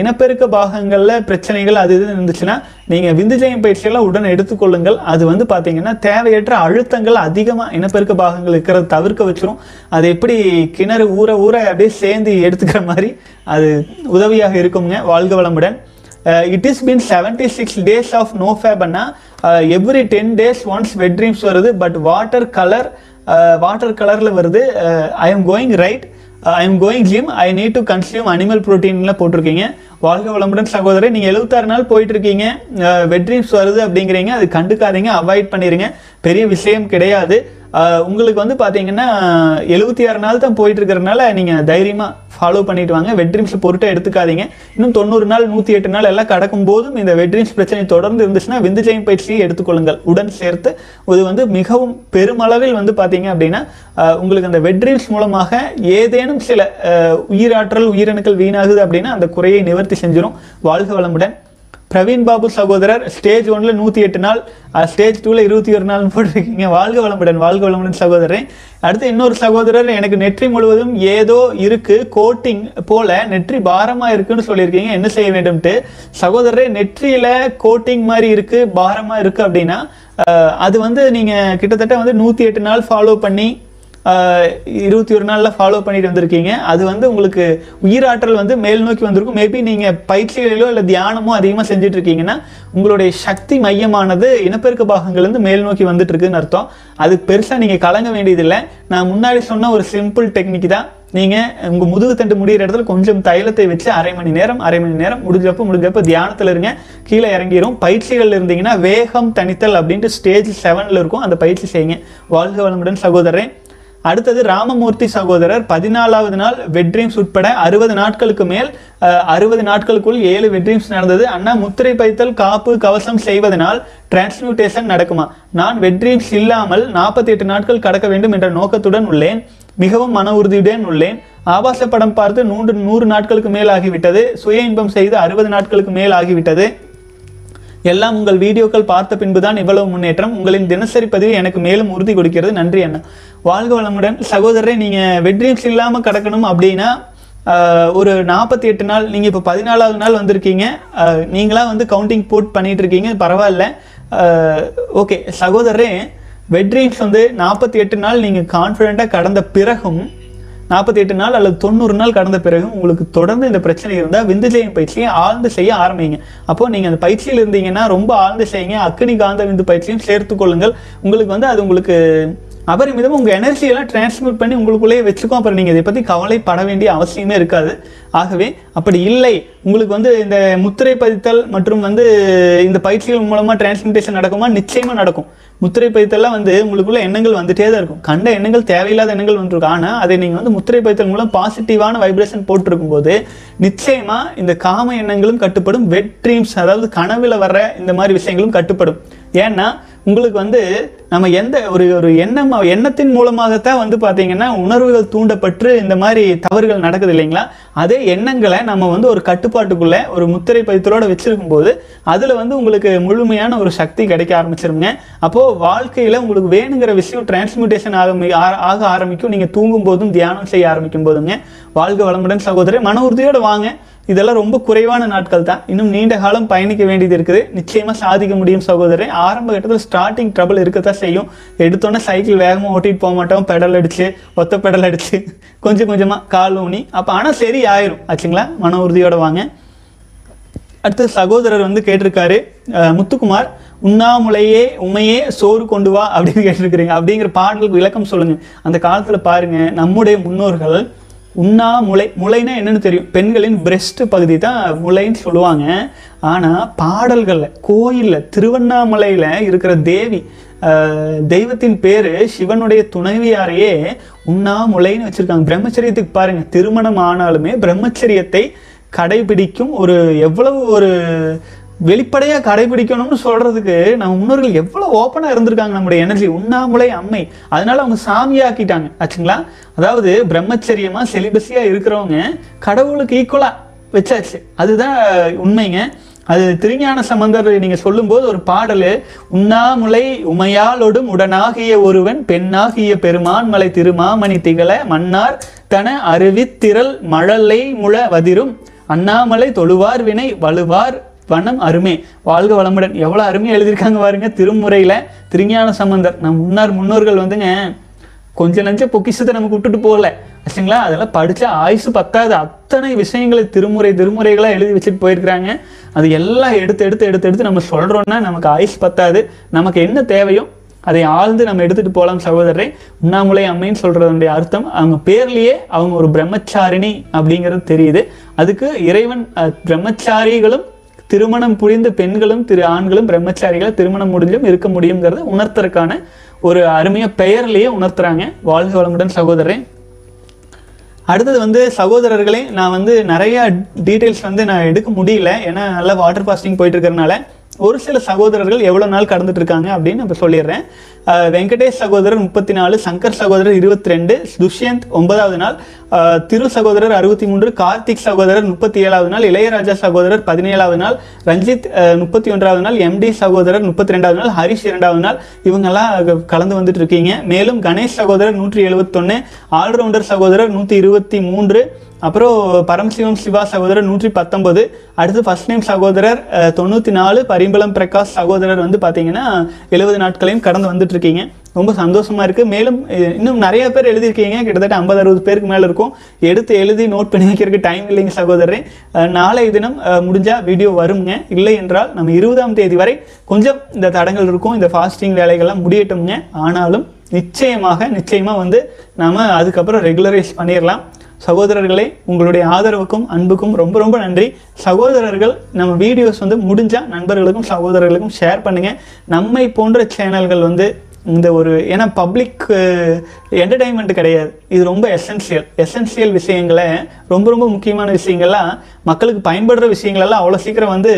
இனப்பெருக்க பாகங்களில் பிரச்சனைகள் அது இது இருந்துச்சுன்னா நீங்கள் விந்துஜயம் பயிற்சியெல்லாம் உடனே எடுத்துக்கொள்ளுங்கள். அது வந்து பார்த்தீங்கன்னா தேவையற்ற அழுத்தங்கள் அதிகமாக இனப்பெருக்க பாகங்கள் இருக்கிறத தவிர்க்க வச்சிரும். அது எப்படி கிணறு ஊற ஊற அப்படியே சேர்ந்து எடுத்துக்கிற மாதிரி அது உதவியாக இருக்குங்க. வாழ்க வளமுடன். It is been seventy six days of no ஃபேப்னா every ten days once wet dreams வருது பட் வாட்டர் கலர் வாட்டர் கலரில் வருது. I am going right I am going gym I need to consume animal ப்ரோட்டீன்லாம் போட்டிருக்கீங்க. வாழ்க வளமுடன் சகோதரர் நீங்கள் எழுபத்தாறு நாள் போயிட்டு இருக்கீங்க வெட் uh, ட்ரீம்ஸ் வருது அப்படிங்கிறீங்க. அது கண்டுக்காதீங்க. அவாய்ட் பண்ணிடுங்க பெரிய விஷயம் கிடையாது. உங்களுக்கு வந்து பார்த்தீங்கன்னா எழுபத்தி ஆறு நாள் தான் போயிட்டு இருக்கிறனால நீங்கள் தைரியமாக ஃபாலோ பண்ணிட்டு வாங்க. வெட்ரீம்ஸில் பொருட்டை எடுத்துக்காதீங்க. இன்னும் தொண்ணூறு நாள் நூற்றி எட்டு நாள் எல்லாம் கடக்கும் போதும் இந்த வெட்ரீம்ஸ் பிரச்சனை தொடர்ந்து இருந்துச்சுன்னா விந்துஜயம் பயிற்சியை எடுத்துக்கொள்ளுங்கள். உடன் சேர்த்து இது வந்து மிகவும் பெருமளவில் வந்து பார்த்தீங்க அப்படின்னா உங்களுக்கு அந்த வெட்ரீம்ஸ் மூலமாக ஏதேனும் சில உயிராற்றல் உயிரணுக்கள் வீணாகுது அப்படின்னா அந்த குறையை நிவர்த்தி செஞ்சிடும் வாழ்க வளமுடன். பிரவீன் பாபு சகோதரர் ஸ்டேஜ் ஒன்ல நூற்றி எட்டு நாள் ஸ்டேஜ் டூவில் இருபத்தி ஒரு நாள் போட்டிருக்கீங்க. வாழ்க வளமுடன் வாழ்க வளமுடன் சகோதரன் அடுத்து இன்னொரு சகோதரர் எனக்கு நெற்றி முழுவதும் ஏதோ இருக்கு கோட்டிங் போல நெற்றி பாரமா இருக்குன்னு சொல்லியிருக்கீங்க. என்ன செய்ய வேண்டும்ட்டு? சகோதரரே நெற்றியில கோட்டிங் மாதிரி இருக்கு பாரமா இருக்கு அப்படின்னா அது வந்து நீங்க கிட்டத்தட்ட வந்து நூற்றி எட்டு நாள் ஃபாலோ பண்ணி இருபத்தி ஒரு நாளில் ஃபாலோ பண்ணிட்டு வந்திருக்கீங்க. அது வந்து உங்களுக்கு உயிராற்றல் வந்து மேல் நோக்கி வந்திருக்கும். மேபி நீங்கள் பயிற்சிகளிலோ இல்லை தியானமோ அதிகமாக செஞ்சுட்டு இருக்கீங்கன்னா உங்களுடைய சக்தி மையமானது இனப்பெருக்க பாகங்கள்லேருந்து மேல் நோக்கி வந்துட்டு இருக்குன்னு அர்த்தம். அதுக்கு பெருசாக நீங்கள் கலங்க வேண்டியதில்லை. நான் முன்னாடி சொன்ன ஒரு சிம்பிள் டெக்னிக் தான். நீங்கள் உங்கள் முதுகு தண்டு முடிகிற இடத்துல கொஞ்சம் தைலத்தை வச்சு அரை மணி நேரம் அரை மணி நேரம் முடிஞ்சப்போ முடிஞ்சப்போ தியானத்தில் இருங்க. கீழே இறங்கிடும் பயிற்சிகள் இருந்தீங்கன்னா வேகம் தனித்தல் அப்படின்ட்டு ஸ்டேஜ் செவனில் இருக்கும். அந்த பயிற்சி செய்யுங்க. வாழ்க வளமுடன் சகோதரன் அடுத்தது ராமமூர்த்தி சகோதரர் பதினாலாவது நாள் வெட்ரீம்ஸ் உட்பட அறுபது நாட்களுக்கு மேல் அறுபது நாட்களுக்குள் ஏழு வெட்ரீம்ஸ் நடந்தது. அண்ணா முத்திரை பைத்தல் காப்பு கவசம் செய்வதனால் டிரான்ஸ்மியூட்டேஷன் நடக்குமா? நான் வெட்ரீம்ஸ் இல்லாமல் நாற்பத்தி எட்டு நாட்கள் கடக்க வேண்டும் என்ற நோக்கத்துடன் உள்ளேன். மிகவும் மன உறுதியுடன் உள்ளேன். ஆபாச படம் பார்த்து நூறு நூறு நாட்களுக்கு மேல் ஆகிவிட்டது. சுய இன்பம் செய்து அறுபது நாட்களுக்கு மேல் ஆகிவிட்டது. எல்லாம் உங்கள் வீடியோக்கள் பார்த்த பின்புதான் இவ்வளவு முன்னேற்றம். உங்களின் தினசரி பதிவு எனக்கு மேலும் உறுதி கொடுக்கிறது. நன்றி அண்ணா. வாழ்க வளமுடன். சகோதரரை நீங்கள் வெட்ரீம்ஸ் இல்லாமல் கடக்கணும் அப்படின்னா ஒரு நாற்பத்தி எட்டு நாள் நீங்கள் இப்போ பதினாலாவது நாள் வந்திருக்கீங்க. நீங்களாக வந்து கவுண்டிங் போட் பண்ணிகிட்டு இருக்கீங்க பரவாயில்ல ஓகே சகோதரரே வெட்ரீம்ஸ் வந்து நாற்பத்தி எட்டு நாள் நீங்கள் கான்ஃபிடெண்ட்டாக கடந்த பிறகும் நாற்பத்தி எட்டு நாள் அல்லது தொண்ணூறு நாள் கடந்த பிறகு உங்களுக்கு தொடர்ந்து இந்த பிரச்சனை இருந்தால் விந்துஜெயம் பயிற்சியை ஆழ்ந்து செய்ய ஆரம்பிங்க. அப்போ நீங்கள் அந்த பயிற்சியில் இருந்தீங்கன்னா ரொம்ப ஆழ்ந்து செய்யுங்க. அக்னி காந்த விந்து பயிற்சியும் சேர்த்து கொள்ளுங்கள். உங்களுக்கு வந்து அது உங்களுக்கு அபரிமிதம் உங்கள் எனர்ஜியெல்லாம் டிரான்ஸ்மிட் பண்ணி உங்களுக்குள்ளேயே வச்சுக்கோ அப்புறம் நீங்கள் இதை பற்றி கவலைப்பட வேண்டிய அவசியமே இருக்காது. ஆகவே அப்படி இல்லை. உங்களுக்கு வந்து இந்த முத்திரை பதித்தல் மற்றும் வந்து இந்த பயிற்சிகள் மூலமாக டிரான்ஸ்மிட்டேஷன் நடக்குமா? நிச்சயமாக நடக்கும். முத்திரை பதித்தல்லாம் வந்து உங்களுக்குள்ள எண்ணங்கள் வந்துட்டே தான் இருக்கும். கண்ட எண்ணங்கள் தேவையில்லாத எண்ணங்கள் வந்துருக்கும். ஆனால் அதை நீங்கள் வந்து முத்திரை பதித்தல் மூலம் பாசிட்டிவான வைப்ரேஷன் போட்டிருக்கும் போது நிச்சயமாக இந்த காம எண்ணங்களும் கட்டுப்படும். வெட் ட்ரீம்ஸ் அதாவது கனவில் வர்ற இந்த மாதிரி விஷயங்களும் கட்டுப்படும். ஏன்னா உங்களுக்கு வந்து நம்ம எந்த ஒரு ஒரு எண்ணம் எண்ணத்தின் மூலமாகத்தான் வந்து பார்த்தீங்கன்னா உணர்வுகள் தூண்டப்பட்டு இந்த மாதிரி தவறுகள் நடக்குது இல்லைங்களா? அதே எண்ணங்களை நம்ம வந்து ஒரு கட்டுப்பாட்டுக்குள்ளே ஒரு முத்திரை பதித்தலோடு வச்சுருக்கும் போது அதில் வந்து உங்களுக்கு முழுமையான ஒரு சக்தி கிடைக்க ஆரம்பிச்சிருங்க. அப்போது வாழ்க்கையில் உங்களுக்கு வேணுங்கிற விஷயம் டிரான்ஸ்மியூட்டேஷன் ஆக ஆ- ஆக ஆரம்பிக்கும். நீங்கள் தூங்கும் போதும் தியானம் செய்ய ஆரம்பிக்கும் போதுங்க வாழ்க வளமுடன் சகோதரர் மன உறுதியோடு வாங்க. இதெல்லாம் ரொம்ப குறைவான நாட்கள் தான். இன்னும் நீண்ட காலம் பயணிக்க வேண்டியது இருக்குது. நிச்சயமாக சாதிக்க முடியும் சகோதரன் ஆரம்ப கட்டத்தில் ஸ்டார்டிங் ட்ரபிள் இருக்கத்தான் செய்யும். எடுத்தோன்னே சைக்கிள் வேகமாக ஓட்டிட்டு போக மாட்டோம். பெடல் அடிச்சு ஒத்த பெடல் அடிச்சு கொஞ்சம் கொஞ்சமாக கால் ஊனி. அப்போ ஆனால் சரி ஆயிரும். ஆச்சுங்களா? மன உறுதியோடு வாங்க. அடுத்து சகோதரர் வந்து கேட்டிருக்காரு முத்துக்குமார் உண்ணாமுலையே உமையே சோறு கொண்டு வா அப்படின்னு கேட்டிருக்கிறீங்க. அப்படிங்கிற பாடலுக்கு விளக்கம் சொல்லுங்க. அந்த காலத்தில் பாருங்க நம்முடைய முன்னோர்கள் உண்ணா முளை முளைனா என்னன்னு தெரியும். பெண்களின் பிரெஸ்ட் பகுதி தான் முளைன்னு சொல்லுவாங்க. ஆனால் பாடல்களில் கோயிலில் திருவண்ணாமலையில் இருக்கிற தேவி தெய்வத்தின் பேர் சிவனுடைய துணைவியாரையே உண்ணாமுலைன்னு வச்சுருக்காங்க. பிரம்மச்சரியத்துக்கு பாருங்கள் திருமணம் ஆனாலுமே பிரம்மச்சரியத்தை கடைபிடிக்கும் ஒரு எவ்வளவு ஒரு வெளிப்படையாக கடைபிடிக்கணும்னு சொல்கிறதுக்கு நம்ம முன்னோர்கள் எவ்வளோ ஓப்பனாக இருந்திருக்காங்க நம்முடைய எனர்ஜி உண்ணாமுலை அம்மை. அதனால அவங்க சாமியாக்கிட்டாங்க. ஆச்சுங்களா? அதாவது பிரம்மச்சரியமாக செலிபஸியாக இருக்கிறவங்க கடவுளுக்கு ஈக்குவலாக வச்சாச்சு. அதுதான் உண்மைங்க. அது திருஞான சம்பந்தர் நீங்கள் சொல்லும்போது ஒரு பாடல் உண்ணாமுலை உமையாலொடும் உடனாகிய ஒருவன் பெண்ணாகிய பெருமான் மலை திருமாமணி திகழ மன்னார் தன அருவித்திரள் மழலை முழ வதிரும். அண்ணாமலை தொழுவார் வினை வலுவார் வண்ணம் அருமை. வாழ்க வளமுடன். எவ்வளோ அருமையாக எழுதியிருக்காங்க பாருங்க. திருமுறையில் திருஞான சம்பந்தர். நம் முன்னார் முன்னோர்கள் வந்துங்க கொஞ்சம் நஞ்ச பொக்கிஷத்தை நமக்கு விட்டுட்டு போகல. ஆச்சுங்களா? அதெல்லாம் படித்தா ஆயுசு பத்தாது. அத்தனை விஷயங்களை திருமுறை திருமுறைகளாக எழுதி வச்சுட்டு போயிருக்கிறாங்க. அது எல்லாம் எடுத்து எடுத்து எடுத்து எடுத்து நம்ம சொல்கிறோன்னா நமக்கு ஆயுசு பத்தாது. நமக்கு என்ன தேவையோ அதை ஆழ்ந்து நம்ம எடுத்துகிட்டு போகலாம் சகோதரரை. உண்ணாமுலை அம்மைன்னு சொல்கிறதுடைய அர்த்தம். அவங்க பேர்லேயே அவங்க ஒரு பிரம்மச்சாரிணி அப்படிங்கிறது தெரியுது. அதுக்கு இறைவன் பிரம்மச்சாரிகளும் திருமணம் புரிந்த பெண்களும் திரு ஆண்களும் பிரம்மச்சாரிகள் திருமணம் முடிஞ்சும் இருக்க முடியுங்கிறத உணர்த்தறதுக்கான ஒரு அருமையாக பெயர்லேயே உணர்த்துறாங்க. வாழ்க வளமுடன் சகோதரன் அடுத்தது வந்து சகோதரர்களே நான் வந்து நிறையா டீட்டெயில்ஸ் வந்து நான் எடுக்க முடியல. ஏன்னா நல்லா வாட்டர் ஃபாஸ்டிங் போயிட்டு இருக்கிறனால ஒரு சில சகோதரர்கள் எவ்வளோ நாள் கடந்துட்டு இருக்காங்க அப்படின்னு இப்போ சொல்லிடுறேன். வெங்கடேஷ் சகோதரர் முப்பத்தி நாலு சங்கர் சகோதரர் இருபத்தி ரெண்டு துஷ்யந்த் ஒன்பதாவது நாள் திரு சகோதரர் அறுபத்தி மூன்று கார்த்திக் சகோதரர் முப்பத்தி ஏழாவது நாள் இளையராஜா சகோதரர் பதினேழாவது நாள் ரஞ்சித் முப்பத்தி ஒன்றாவது நாள் எம்டி சகோதரர் முப்பத்தி ரெண்டாவது நாள் ஹரிஷ் இரண்டாவது நாள் இவங்கெல்லாம் கலந்து வந்துட்டு இருக்கீங்க மேலும் கணேஷ் சகோதரர் நூற்றி எழுபத்தொன்னு ஆல்ரவுண்டர் சகோதரர் நூற்றி இருபத்தி மூன்று அப்புறம் பரமசிவம் சிவா சகோதரர் நூற்றி பத்தொன்பது. அடுத்து ஃபர்ஸ்ட் நேம் சகோதரர் தொண்ணூற்றி நாலு பரிம்பளம் பிரகாஷ் சகோதரர் வந்து பார்த்தீங்கன்னா எழுபது நாட்களையும் கடந்து வந்துட்டு இருக்கீங்க ரொம்ப சந்தோஷமாக இருக்குது மேலும் இன்னும் நிறைய பேர் எழுதியிருக்கீங்க. கிட்டத்தட்ட ஐம்பது அறுபது பேருக்கு மேலே இருக்கும். எடுத்து எழுதி நோட் பண்ணி வைக்கிறதுக்கு டைம் இல்லைங்க சகோதரரே. நாளைய தினம் முடிஞ்சால் வீடியோ வருங்க. இல்லை என்றால் நம்ம இருபதாம் தேதி வரை கொஞ்சம் இந்த தடங்கள் இருக்கும். இந்த ஃபாஸ்டிங் வேலைகள்லாம் முடியட்டும்ங்க. ஆனாலும் நிச்சயமாக நிச்சயமாக வந்து நாம் அதுக்கப்புறம் ரெகுலரைஸ் பண்ணிடலாம் சகோதரர்களே உங்களுடைய ஆதரவுக்கும் அன்புக்கும் ரொம்ப ரொம்ப நன்றி. சகோதரர்கள் நம்ம வீடியோஸ் வந்து முடிஞ்சால் நண்பர்களுக்கும் சகோதரர்களுக்கும் ஷேர் பண்ணுங்கள் நம்மை போன்ற சேனல்கள் வந்து இந்த ஒரு ஏன்னா பப்ளிக் என்டர்டைன்மெண்ட் கிடையாது. இது ரொம்ப எசென்சியல் எசென்சியல் விஷயங்களை ரொம்ப ரொம்ப முக்கியமான விஷயங்கள்லாம் மக்களுக்கு பயன்படுற விஷயங்களெல்லாம் அவ்வளோ சீக்கிரம் வந்து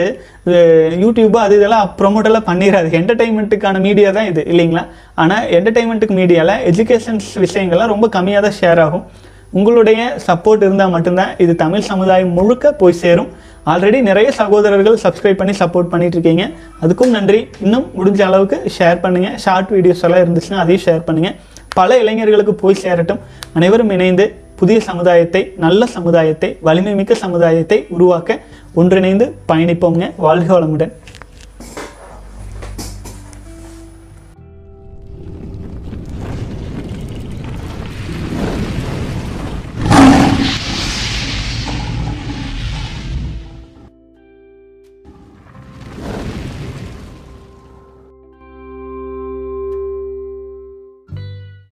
யூடியூப் அது இதெல்லாம் ப்ரொமோட் எல்லாம் பண்ணிடாது என்டர்டைன்மெண்ட்டுக்கான மீடியா தான் இது இல்லைங்களா? ஆனால் என்டர்டைன்மெண்ட்டுக்கு மீடியாவில் எஜுகேஷன்ஸ் விஷயங்கள்லாம் ரொம்ப கம்மியாக தான் ஷேர் ஆகும். உங்களுடைய சப்போர்ட் இருந்தால் மட்டும்தான் இது தமிழ் சமுதாயம் முழுக்க போய் சேரும். ஆல்ரெடி நிறைய சகோதரர்கள் சப்ஸ்கிரைப் பண்ணி சப்போர்ட் பண்ணிட்டு இருக்கீங்க. அதுக்கும் நன்றி. இன்னும் முடிஞ்ச அளவுக்கு ஷேர் பண்ணுங்க. ஷார்ட் வீடியோஸ் எல்லாம் இருந்துச்சுன்னா அதையும் ஷேர் பண்ணுங்க. பல இளைஞர்களுக்கு போய் சேரட்டும். அனைவரும் இணைந்து புதிய சமுதாயத்தை நல்ல சமுதாயத்தை வலிமை மிக்க சமுதாயத்தை உருவாக்க ஒன்றிணைந்து பயணிப்போங்க வாழ்க வளமுடன்.